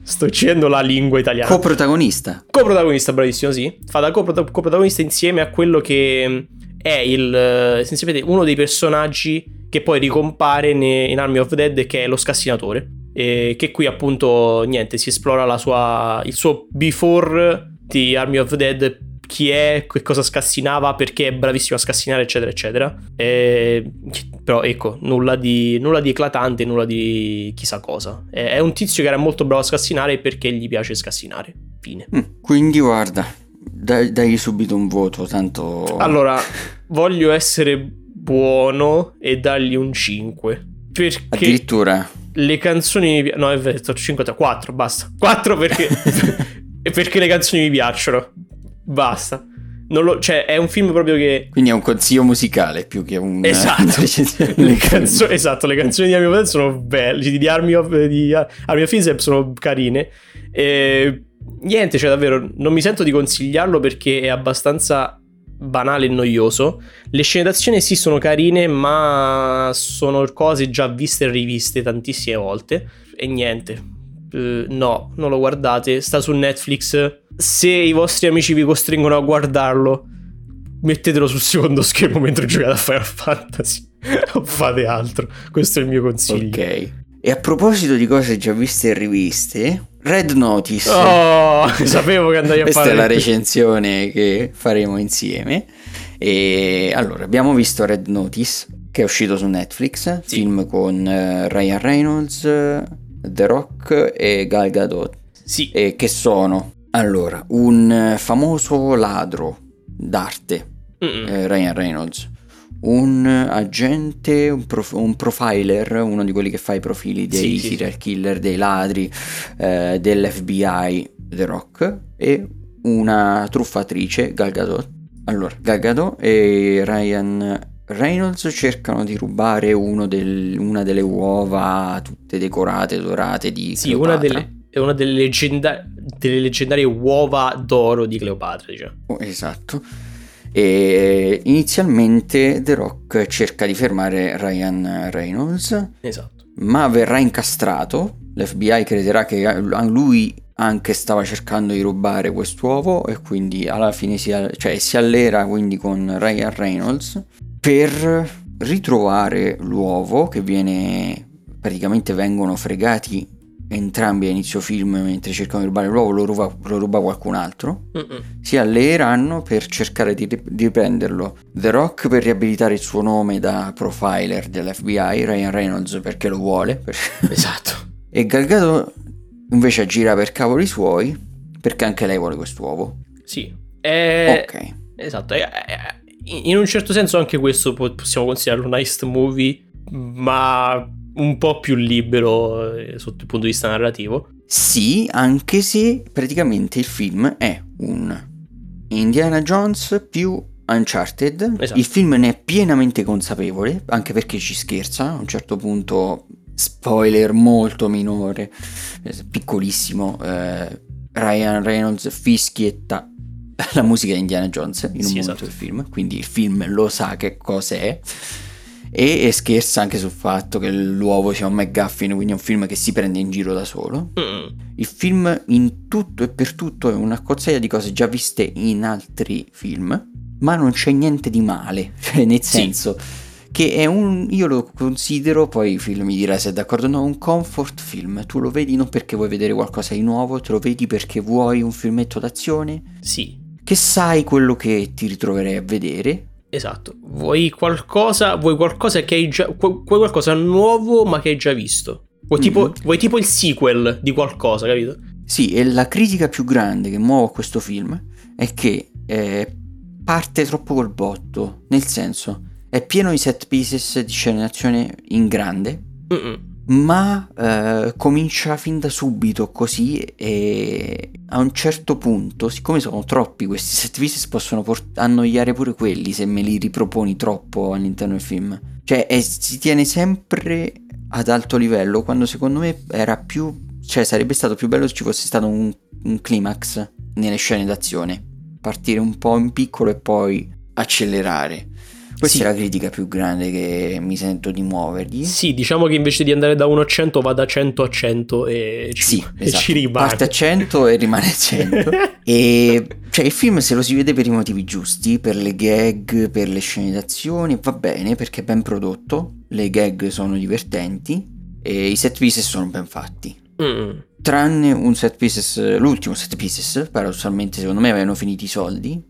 Speaker 1: sto dicendo la lingua italiana.
Speaker 2: Coprotagonista.
Speaker 1: Coprotagonista, bravissimo, sì. Fa da coprotagonista insieme a quello che è il, essenzialmente uno dei personaggi che poi ricompare in Army of Dead che è lo scassinatore e che qui appunto niente si esplora sua, il suo before di Army of Dead chi è, che cosa scassinava, perché è bravissimo a scassinare, eccetera, eccetera. E, però ecco, nulla di, nulla di, eclatante, nulla di chissà cosa. È, è, un tizio che era molto bravo a scassinare perché gli piace scassinare. Fine.
Speaker 2: Mm, quindi guarda, dai, dai subito un voto, tanto...
Speaker 1: Allora, voglio essere buono e dargli un 5. Perché
Speaker 2: Addirittura.
Speaker 1: le canzoni no è vero 5 4 basta. 4 perché perché le canzoni mi piacciono. Basta. Lo, cioè è un film proprio che
Speaker 2: quindi è un consiglio musicale più che un
Speaker 1: esatto. Le, canzoni, esatto le canzoni di Army of Dead sono belle di Army of, di Army of sono carine. E niente cioè davvero non mi sento di consigliarlo perché è abbastanza banale e noioso. Le scene d'azione sì sono carine, ma sono cose già viste e riviste tantissime volte. E niente, uh, no, non lo guardate. Sta su Netflix. Se i vostri amici vi costringono a guardarlo, mettetelo sul secondo schermo mentre giocate a Final Fantasy. non fate altro. Questo è il mio consiglio.
Speaker 2: Ok. E a proposito di cose già viste e riviste, Red Notice.
Speaker 1: Oh, sapevo che andavi a
Speaker 2: Questa
Speaker 1: fare
Speaker 2: è la recensione che faremo insieme. E allora, abbiamo visto Red Notice, che è uscito su Netflix,
Speaker 1: Sì.
Speaker 2: film con eh, Ryan Reynolds, The Rock e Gal Gadot.
Speaker 1: Sì,
Speaker 2: E che sono? Allora, un famoso ladro d'arte, eh, Ryan Reynolds, un agente, un, prof- un profiler, uno di quelli che fa i profili dei
Speaker 1: Sì, sì,
Speaker 2: serial killer, dei ladri, eh, dell'FBI, The Rock, e una truffatrice, Gal Gadot. Allora, Gal Gadot e Ryan Reynolds cercano di rubare uno del- una delle uova tutte decorate, dorate di
Speaker 1: sì una
Speaker 2: Cleopatra.
Speaker 1: delle, è una delle, leggenda- delle leggendarie uova d'oro di Cleopatra, diciamo.
Speaker 2: Oh, Esatto. E inizialmente The Rock cerca di fermare Ryan Reynolds,
Speaker 1: Esatto.
Speaker 2: ma verrà incastrato. L'FBI crederà che lui anche stava cercando di rubare quest'uovo e quindi alla fine si, cioè, si allera quindi con Ryan Reynolds per ritrovare l'uovo che viene praticamente vengono fregati entrambi a inizio film mentre cercano di rubare l'uovo lo ruba, lo ruba qualcun altro
Speaker 1: Mm-mm.
Speaker 2: si alleeranno per cercare di rip- di riprenderlo. The Rock per riabilitare il suo nome da profiler dell'FBI, Ryan Reynolds perché lo vuole, per-
Speaker 1: Esatto.
Speaker 2: e Gal Gadot invece aggira per cavoli suoi perché anche lei vuole quest'uovo.
Speaker 1: Sì. È-
Speaker 2: ok.
Speaker 1: Esatto. è- è- in un certo senso anche questo po- possiamo considerarlo un heist movie, ma un po' più libero eh, sotto il punto di vista narrativo.
Speaker 2: Sì, anche se praticamente il film è un Indiana Jones più Uncharted.
Speaker 1: Esatto.
Speaker 2: Il film ne è pienamente consapevole, anche perché ci scherza. A un certo punto, spoiler molto minore, eh, piccolissimo. eh, Ryan Reynolds fischietta la musica di Indiana Jones in un
Speaker 1: Sì,
Speaker 2: momento
Speaker 1: esatto.
Speaker 2: del film, quindi il film lo sa che cos'è. E, e scherza anche sul fatto che l'uovo sia un McGuffin, quindi è un film che si prende in giro da solo.
Speaker 1: Mm.
Speaker 2: Il film in tutto e per tutto è una cozzaia di cose già viste in altri film, ma non c'è niente di male, cioè nel
Speaker 1: Sì.
Speaker 2: senso che è un io lo considero, poi il film mi dirà se è d'accordo o no, un comfort film. Tu lo vedi non perché vuoi vedere qualcosa di nuovo, te lo vedi perché vuoi un filmetto d'azione
Speaker 1: Sì,
Speaker 2: che sai quello che ti ritroverai a vedere.
Speaker 1: Esatto. Vuoi qualcosa, vuoi qualcosa che hai già. Vuoi qualcosa nuovo ma che hai già visto. Vuoi tipo,
Speaker 2: Mhm.
Speaker 1: vuoi tipo il sequel di qualcosa, capito?
Speaker 2: Sì, e la critica più grande che muovo a questo film è che eh, parte troppo col botto, nel senso è pieno di set pieces di scene d'azione in grande,
Speaker 1: Mm-mm.
Speaker 2: Ma eh, comincia fin da subito così e a un certo punto, siccome sono troppi questi set pieces, possono port- annoiare pure quelli se me li riproponi troppo all'interno del film. Cioè è- si tiene sempre ad alto livello quando secondo me era più... cioè sarebbe stato più bello se ci fosse stato un, un climax nelle scene d'azione. Partire un po' in piccolo e poi accelerare. Questa
Speaker 1: Sì.
Speaker 2: è la critica più grande che mi sento di muovergli.
Speaker 1: Sì, diciamo che invece di andare da 1 a 100 va da 100 a 100 e ci,
Speaker 2: Sì,
Speaker 1: e
Speaker 2: esatto.
Speaker 1: ci rimane.
Speaker 2: Parte a 100 e rimane a 100. e cioè il film se lo si vede per i motivi giusti, per le gag, per le scene d'azione, va bene perché è ben prodotto, le gag sono divertenti e i set pieces sono ben fatti.
Speaker 1: Mm.
Speaker 2: Tranne un set pieces, l'ultimo set pieces, paradossalmente secondo me avevano finito i soldi,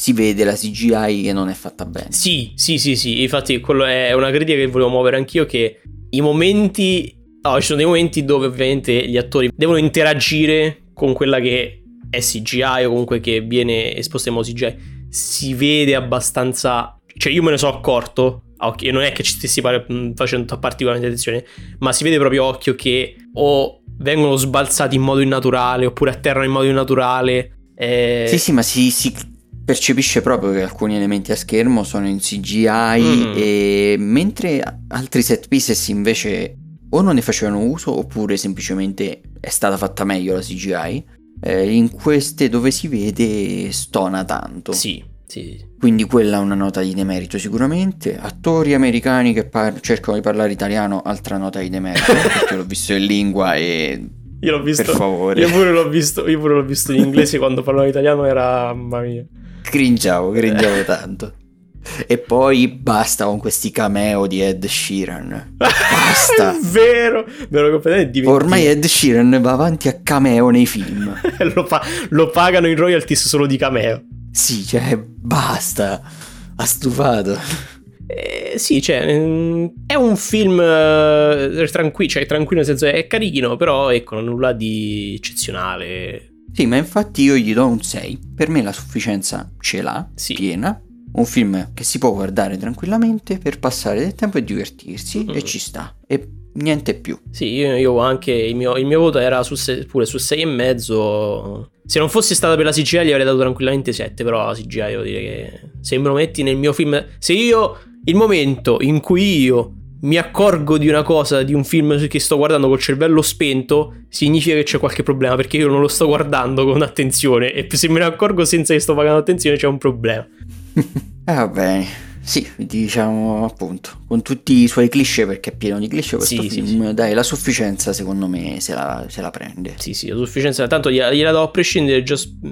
Speaker 2: si vede la CGI che non è fatta bene.
Speaker 1: Sì, sì, sì, sì, infatti quello è una critica che volevo muovere anch'io che i momenti... No, ci sono dei momenti dove ovviamente gli attori devono interagire con quella che è CGI o comunque che viene esposta in modo CGI. Si vede abbastanza... Cioè io me ne sono accorto, occhio, non è che ci stessi mh, facendo particolarmente attenzione, ma si vede proprio occhio che o vengono sbalzati in modo innaturale oppure atterrano in modo innaturale. eh,
Speaker 2: Sì, sì, ma si, si percepisce proprio che alcuni elementi a schermo sono in CGI
Speaker 1: Mm.
Speaker 2: e mentre altri set pieces invece o non ne facevano uso oppure semplicemente è stata fatta meglio la CGI. eh, in queste dove si vede stona tanto.
Speaker 1: Sì, Sì.
Speaker 2: Quindi quella è una nota di demerito sicuramente. Attori americani che par- cercano di parlare italiano, altra nota di demerito, perché l'ho visto in lingua e...
Speaker 1: Io l'ho visto.
Speaker 2: Per favore.
Speaker 1: Io pure l'ho visto, io pure l'ho visto in inglese quando parlavo italiano era mamma mia.
Speaker 2: Cringiavo, cringiavo tanto. E poi basta con questi cameo di Ed Sheeran. Basta.
Speaker 1: È vero, me lo completamente dimenticato.
Speaker 2: Ormai Ed Sheeran va avanti a cameo nei film.
Speaker 1: lo, pa- lo pagano in royalties solo di cameo.
Speaker 2: Sì, cioè, basta. Ha stufato.
Speaker 1: Eh, sì, cioè, mm, è un film eh, tranquillo, cioè tranquillo nel senso è carino, però ecco, nulla di eccezionale.
Speaker 2: Sì, ma infatti io gli do un 6. Per me la sufficienza ce l'ha,
Speaker 1: Sì.
Speaker 2: piena. Un film che si può guardare tranquillamente per passare del tempo e divertirsi
Speaker 1: Mm.
Speaker 2: e ci sta. E niente più.
Speaker 1: Sì, io, io anche il mio, il mio voto era su se- pure su 6 e mezzo. Se non fosse stata per la CGI gli avrei dato tranquillamente 7, però la CGI devo dire che se me lo metti nel mio film... Se io, il momento in cui io mi accorgo di una cosa, di un film che sto guardando col cervello spento, significa che c'è qualche problema, perché io non lo sto guardando con attenzione e se me ne accorgo senza che sto pagando attenzione c'è un problema.
Speaker 2: Eh, va bene. Sì, diciamo appunto, con tutti i suoi cliché, perché è pieno di cliché questo
Speaker 1: Sì, sì,
Speaker 2: film, dai, la sufficienza secondo me se la, se la prende.
Speaker 1: Sì, sì, a sufficienza. Tanto gliela, gliela do a prescindere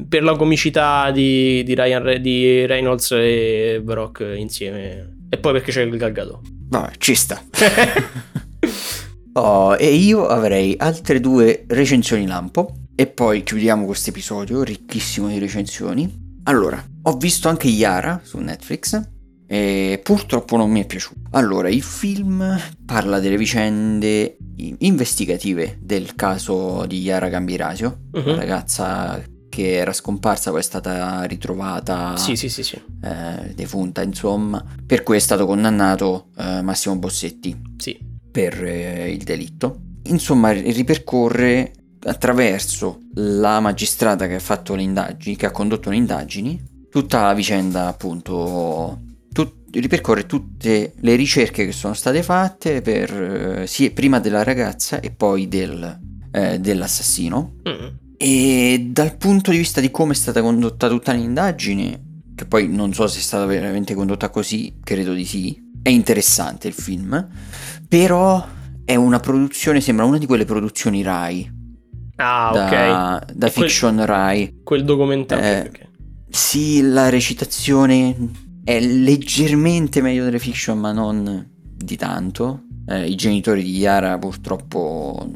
Speaker 1: per la comicità di, di, Ryan, di Reynolds e Brock insieme. E poi perché c'è il Galgato.
Speaker 2: Vabbè, ci sta. Oh, e io avrei altre due recensioni lampo e poi chiudiamo questo episodio ricchissimo di recensioni. Allora, ho visto anche Yara su Netflix e purtroppo non mi è piaciuto. Allora, il film parla delle vicende investigative del caso di Yara Gambirasio, la ragazza che era scomparsa poi è stata ritrovata
Speaker 1: Sì, sì, sì, sì.
Speaker 2: eh, defunta, insomma, per cui è stato condannato eh, Massimo Bossetti
Speaker 1: Sì.
Speaker 2: per eh, il delitto. Insomma, ri- ripercorre attraverso la magistrata che ha fatto le indagini, che ha condotto le indagini, tutta la vicenda, appunto, tut- ripercorre tutte le ricerche che sono state fatte per, eh, prima della ragazza e poi del, eh, dell'assassino.
Speaker 1: Mm.
Speaker 2: E dal punto di vista di come è stata condotta tutta l'indagine, che poi non so se è stata veramente condotta così, credo di sì, è interessante il film, però è una produzione, sembra una di quelle produzioni Rai,
Speaker 1: Ah,
Speaker 2: da,
Speaker 1: ok.
Speaker 2: da
Speaker 1: E quel-
Speaker 2: fiction Rai.
Speaker 1: Quel documentario.
Speaker 2: Eh,
Speaker 1: ok.
Speaker 2: Sì, la recitazione è leggermente meglio delle fiction, ma non di tanto. Eh, I genitori di Yara purtroppo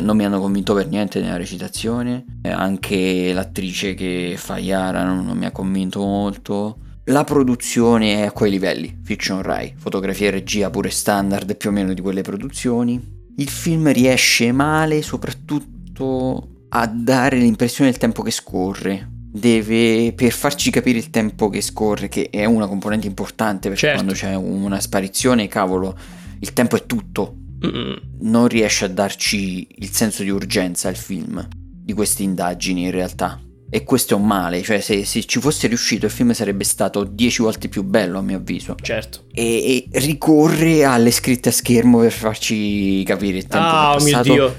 Speaker 2: non mi hanno convinto per niente nella recitazione. Eh, anche l'attrice che fa Yara non, non mi ha convinto molto. La produzione è a quei livelli, fiction Rai, fotografia e regia pure standard più o meno di quelle produzioni. Il film riesce male soprattutto a dare l'impressione del tempo che scorre. Deve, per farci capire il tempo che scorre, che è una componente importante perché
Speaker 1: Certo.
Speaker 2: quando c'è una sparizione, cavolo, il tempo è tutto. Non riesce a darci il senso di urgenza al film di queste indagini in realtà. E questo è un male, cioè se, se ci fosse riuscito il film sarebbe stato 10 volte più bello a mio avviso.
Speaker 1: Certo.
Speaker 2: E, e ricorre alle scritte a schermo per farci capire il tempo
Speaker 1: Ah,
Speaker 2: che è
Speaker 1: mio. Dio.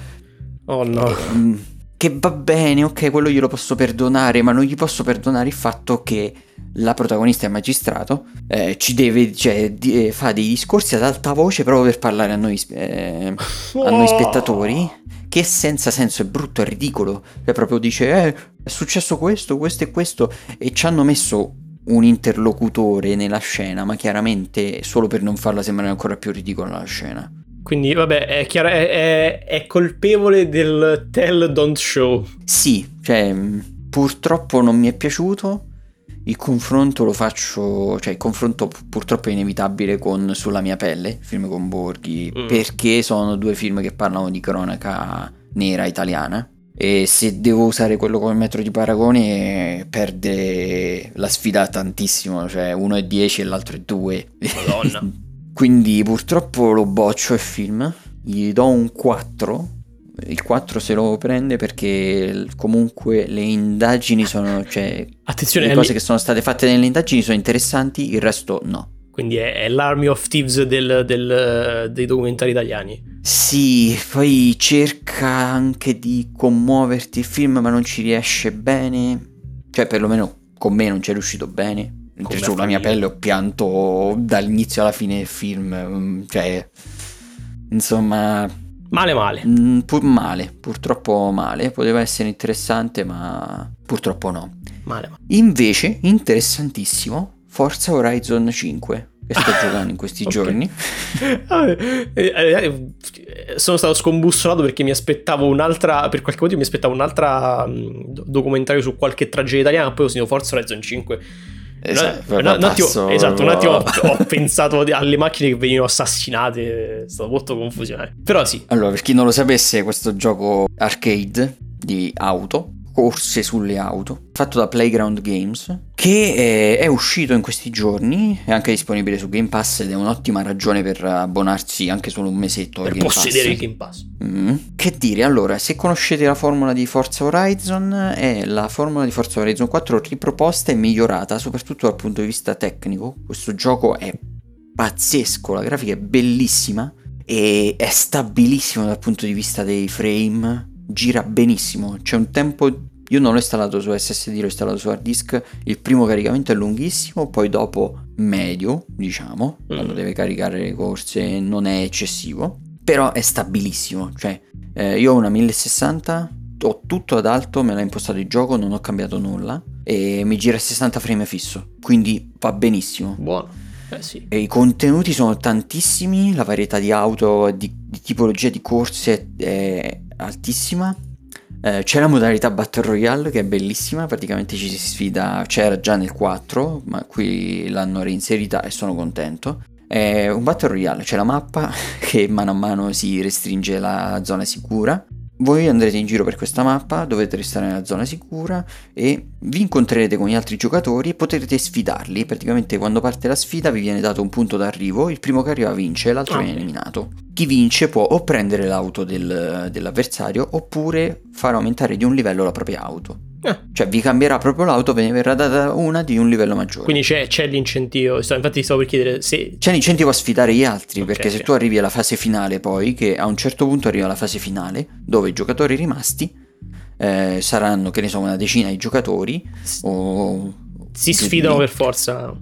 Speaker 1: Oh no.
Speaker 2: Mm, Che va bene, ok, quello glielo posso perdonare, ma non gli posso perdonare il fatto che la protagonista è magistrato, eh, ci deve, cioè, di- eh, fa dei discorsi ad alta voce proprio per parlare a noi, eh, a noi spettatori, che senza senso è brutto, è ridicolo, cioè proprio dice, eh, è successo questo, questo e questo, e ci hanno messo un interlocutore nella scena, ma chiaramente solo per non farla sembrare ancora più ridicola la scena.
Speaker 1: Quindi, vabbè, è, chiaro, è, è- è colpevole del tell don't show.
Speaker 2: Sì, cioè, mh, purtroppo non mi è piaciuto. Il confronto lo faccio, cioè il confronto pu- purtroppo è inevitabile con Sulla mia pelle, il film con Borghi,
Speaker 1: Mm.
Speaker 2: perché sono due film che parlano di cronaca nera italiana. E se devo usare quello come metro di paragone, perde la sfida tantissimo, cioè uno è 10 e l'altro è 2.
Speaker 1: Madonna.
Speaker 2: Quindi purtroppo lo boccio il film, gli do un 4. Il 4 se lo prende perché comunque le indagini sono, cioè
Speaker 1: Attenzione,
Speaker 2: le cose
Speaker 1: lì-
Speaker 2: che sono state fatte nelle indagini sono interessanti, il resto no.
Speaker 1: quindi è, è l'Army of Thieves del- del- dei documentari italiani.
Speaker 2: Sì, poi cerca anche di commuoverti il film ma non ci riesce bene, cioè perlomeno con me non ci è riuscito bene. Mentre sulla mia pelle ho pianto dall'inizio alla fine del film. mm, Cioè, insomma,
Speaker 1: Male male.
Speaker 2: mm, pur male, purtroppo male. Poteva essere interessante, ma purtroppo no.
Speaker 1: Male male.
Speaker 2: Invece, interessantissimo, Forza Horizon 5, che sto giocando in questi
Speaker 1: Ok.
Speaker 2: giorni.
Speaker 1: Vabbè, eh, eh, sono stato scombussolato perché mi aspettavo un'altra. Per qualche motivo mi aspettavo un'altra mh, do- documentario su qualche tragedia italiana. Poi ho sentito Forza Horizon 5.
Speaker 2: Esatto,
Speaker 1: un, un attimo, esatto, un attimo ho, ho pensato alle macchine che venivano assassinate. È stato molto confusionale. Però sì,
Speaker 2: Allora, per chi non lo sapesse, questo gioco arcade di auto, corse sulle auto, fatto da Playground Games, che eh, è uscito in questi giorni, è anche disponibile su Game Pass ed è un'ottima ragione per abbonarsi anche solo un mesetto
Speaker 1: per possedere il
Speaker 2: Pass.
Speaker 1: Game Pass.
Speaker 2: Mm. Che dire, allora, se conoscete la formula di Forza Horizon, è la formula di Forza Horizon 4 riproposta e migliorata, soprattutto dal punto di vista tecnico. Questo gioco è pazzesco, la grafica è bellissima e è stabilissimo dal punto di vista dei frame, gira benissimo. C'è un tempo io non l'ho installato su SSD, l'ho installato su hard disk. Il primo caricamento è lunghissimo, poi dopo medio, diciamo, quando
Speaker 1: Mm.
Speaker 2: deve caricare le corse non è eccessivo, però è stabilissimo. Cioè, eh, io ho una 1060, ho tutto ad alto, me l'ha impostato il gioco, non ho cambiato nulla e mi gira a 60 frame fisso, quindi va benissimo.
Speaker 1: Buono. Eh sì.
Speaker 2: E I contenuti sono tantissimi, la varietà di auto e di, di tipologia di corse è altissima. Eh, c'è la modalità Battle Royale che è bellissima, praticamente ci si sfida, c'era già nel 4, ma qui l'hanno reinserita e sono contento. È un Battle Royale, c'è la mappa che mano a mano si restringe la zona sicura. Voi andrete in giro per questa mappa, dovete restare nella zona sicura e vi incontrerete con gli altri giocatori e potrete sfidarli. Praticamente quando parte la sfida vi viene dato un punto d'arrivo, il primo che arriva vince, l'altro
Speaker 1: Ah,
Speaker 2: viene
Speaker 1: ok.
Speaker 2: eliminato. Chi vince può o prendere l'auto del- dell'avversario oppure far aumentare di un livello la propria auto.
Speaker 1: Eh,
Speaker 2: Cioè vi cambierà proprio l'auto, ve ne verrà data una di un livello maggiore.
Speaker 1: quindi c'è, c'è l'incentivo. Infatti, stavo per chiedere se.
Speaker 2: C'è l'incentivo a sfidare gli altri,
Speaker 1: Ok,
Speaker 2: perché se
Speaker 1: ok.
Speaker 2: tu arrivi alla fase finale poi, che a un certo punto arriva la fase finale, dove i giocatori rimasti eh, saranno, che ne so, una decina di giocatori, o
Speaker 1: Si sfidano per forza.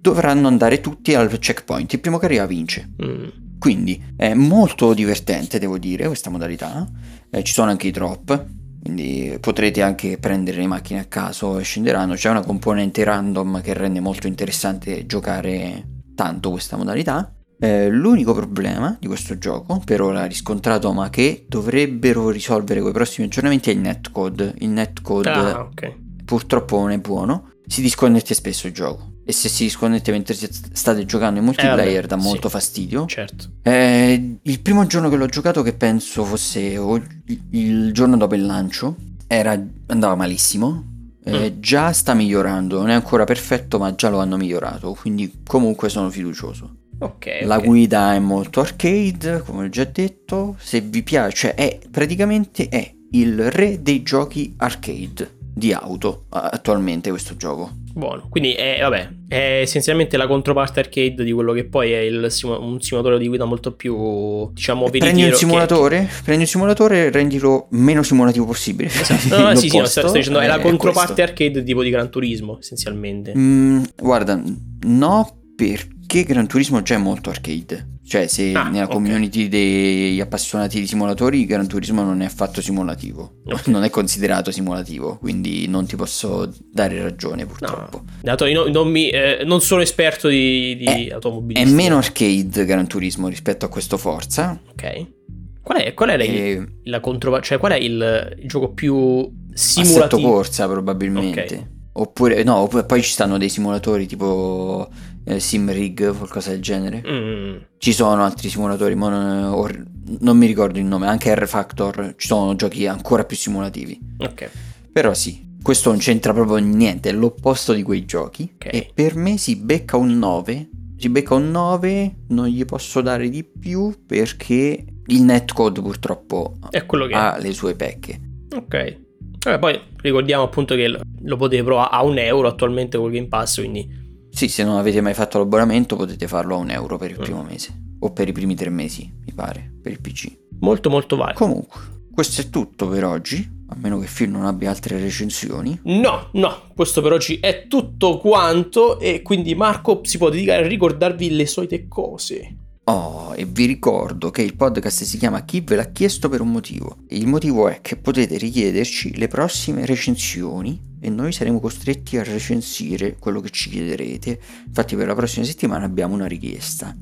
Speaker 2: dovranno andare tutti al checkpoint, il primo che arriva vince.
Speaker 1: Mm.
Speaker 2: Quindi è molto divertente, devo dire, questa modalità. Eh, ci sono anche i drop, quindi potrete anche prendere le macchine a caso e scenderanno. C'è una componente random che rende molto interessante giocare tanto questa modalità. Eh, l'unico problema di questo gioco, per ora riscontrato, ma che dovrebbero risolvere con i prossimi aggiornamenti, è il netcode. Il netcode
Speaker 1: Ah, ok.
Speaker 2: purtroppo non è buono. Si disconnette spesso il gioco. E se si disconnette mentre state giocando in multiplayer
Speaker 1: Eh,
Speaker 2: dà
Speaker 1: sì.
Speaker 2: molto fastidio.
Speaker 1: Certo.
Speaker 2: Eh, il primo giorno che l'ho giocato, che penso fosse o il, giorno dopo il lancio, era, andava malissimo. Eh, Già sta migliorando, non è ancora perfetto, ma già lo hanno migliorato. Quindi, comunque, sono fiducioso.
Speaker 1: Ok.
Speaker 2: La
Speaker 1: ok.
Speaker 2: guida è molto arcade, come ho già detto. Se vi piace, è praticamente è il re dei giochi arcade di auto attualmente questo gioco.
Speaker 1: Buono. Quindi è, vabbè, è essenzialmente la controparte arcade di quello che poi è il un simulatore di guida molto più, diciamo, veritiero.
Speaker 2: Prendi un
Speaker 1: che-
Speaker 2: simulatore, prendi un simulatore e rendilo meno simulativo possibile.
Speaker 1: Esatto. No, no, sì, sì, no, sto, sto dicendo, è la controparte
Speaker 2: questo.
Speaker 1: arcade tipo di Gran Turismo, essenzialmente.
Speaker 2: Mm, guarda, no, perché Gran Turismo già è molto arcade. Cioè, se
Speaker 1: Ah,
Speaker 2: nella community degli appassionati di simulatori, Gran Turismo non è affatto simulativo.
Speaker 1: Ok.
Speaker 2: Non è considerato simulativo, quindi non ti posso dare ragione
Speaker 1: No,
Speaker 2: purtroppo.
Speaker 1: dato io no- non, mi, eh, non sono esperto di, di
Speaker 2: È- È meno arcade Gran Turismo rispetto a questo Forza.
Speaker 1: Ok. Qual è, qual è la,
Speaker 2: E
Speaker 1: la controparte? Cioè, qual è il, il gioco più
Speaker 2: assetto
Speaker 1: simulativo?
Speaker 2: corsa probabilmente. Oppure, no, opp- poi ci stanno dei simulatori tipo eh, SimRig qualcosa del genere.
Speaker 1: Mm,
Speaker 2: Ci sono altri simulatori, ma non, or- non mi ricordo il nome, anche R-Factor, ci sono giochi ancora più simulativi.
Speaker 1: ok.
Speaker 2: Però sì, questo non c'entra proprio niente, è l'opposto di quei giochi.
Speaker 1: Ok.
Speaker 2: E per me si becca un 9. Si becca un 9, non gli posso dare di più perché il netcode purtroppo
Speaker 1: che è.
Speaker 2: ha le sue pecche.
Speaker 1: Ok. Vabbè, poi ricordiamo appunto che lo- lo potete provare a un euro attualmente col Game Pass, quindi
Speaker 2: Sì, se non avete mai fatto l'abbonamento potete farlo a un euro per il
Speaker 1: Mm.
Speaker 2: primo mese. O per i primi tre mesi, mi pare, per il PC.
Speaker 1: molto molto vale.
Speaker 2: Comunque, questo è tutto per oggi. a meno che Phil non abbia altre recensioni.
Speaker 1: No, no, questo per oggi è tutto quanto e quindi Marco si può dedicare a ricordarvi le solite cose.
Speaker 2: Oh, e vi ricordo che il podcast si chiama Chi ve l'ha chiesto per un motivo. Il motivo è che potete richiederci le prossime recensioni e noi saremo costretti a recensire quello che ci chiederete. Infatti per la prossima settimana abbiamo una richiesta.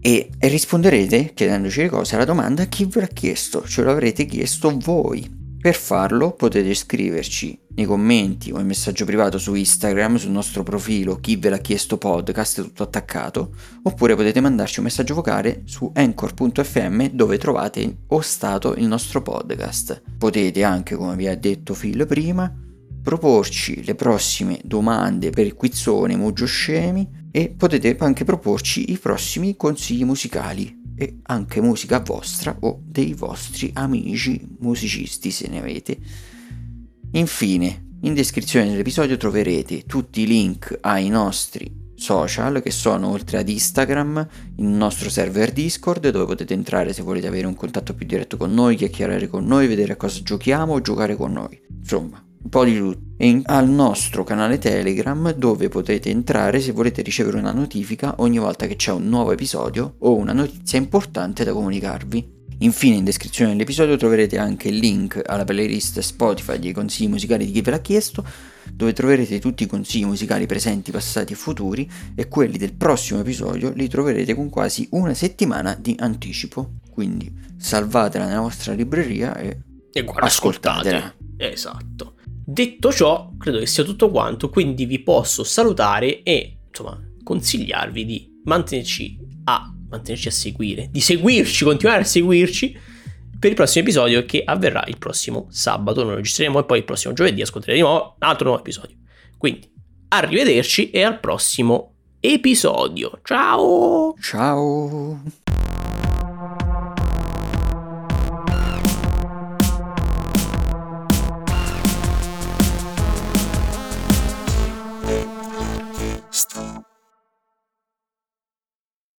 Speaker 2: E, risponderete chiedendoci le cose alla domanda chi ve l'ha chiesto, ce lo avrete chiesto voi. Per farlo potete scriverci nei commenti o in messaggio privato su Instagram sul nostro profilo chi ve l'ha chiesto podcast tutto attaccato oppure potete mandarci un messaggio vocale su anchor.fm dove trovate ostato il nostro podcast. Potete anche, come vi ha detto Phil prima, proporci le prossime domande per il quizzone Mugio Scemi e potete anche proporci i prossimi consigli musicali e anche musica vostra o dei vostri amici musicisti se ne avete. Infine, in descrizione dell'episodio troverete tutti i link ai nostri social che sono oltre ad Instagram il nostro server Discord dove potete entrare se volete avere un contatto più diretto con noi, chiacchierare con noi, vedere a cosa giochiamo o giocare con noi. Insomma, un po' di tutto. E in, al nostro canale Telegram dove potete entrare se volete ricevere una notifica ogni volta che c'è un nuovo episodio o una notizia importante da comunicarvi. Infine in descrizione dell'episodio troverete anche il link alla playlist Spotify dei consigli musicali di chi ve l'ha chiesto, dove troverete tutti i consigli musicali presenti, passati e futuri e quelli del prossimo episodio li troverete con quasi una settimana di anticipo. Quindi salvatela nella vostra libreria e,
Speaker 1: e guarda, ascoltatela. Esatto. Detto ciò, credo che sia tutto quanto, quindi vi posso salutare e insomma consigliarvi di mantenerci a, mantenerci a seguire, di seguirci, continuare a seguirci per il prossimo episodio che avverrà il prossimo sabato. Noi registreremo e poi il prossimo giovedì ascolteremo un altro nuovo episodio. Quindi arrivederci e al prossimo episodio. Ciao!
Speaker 2: Ciao!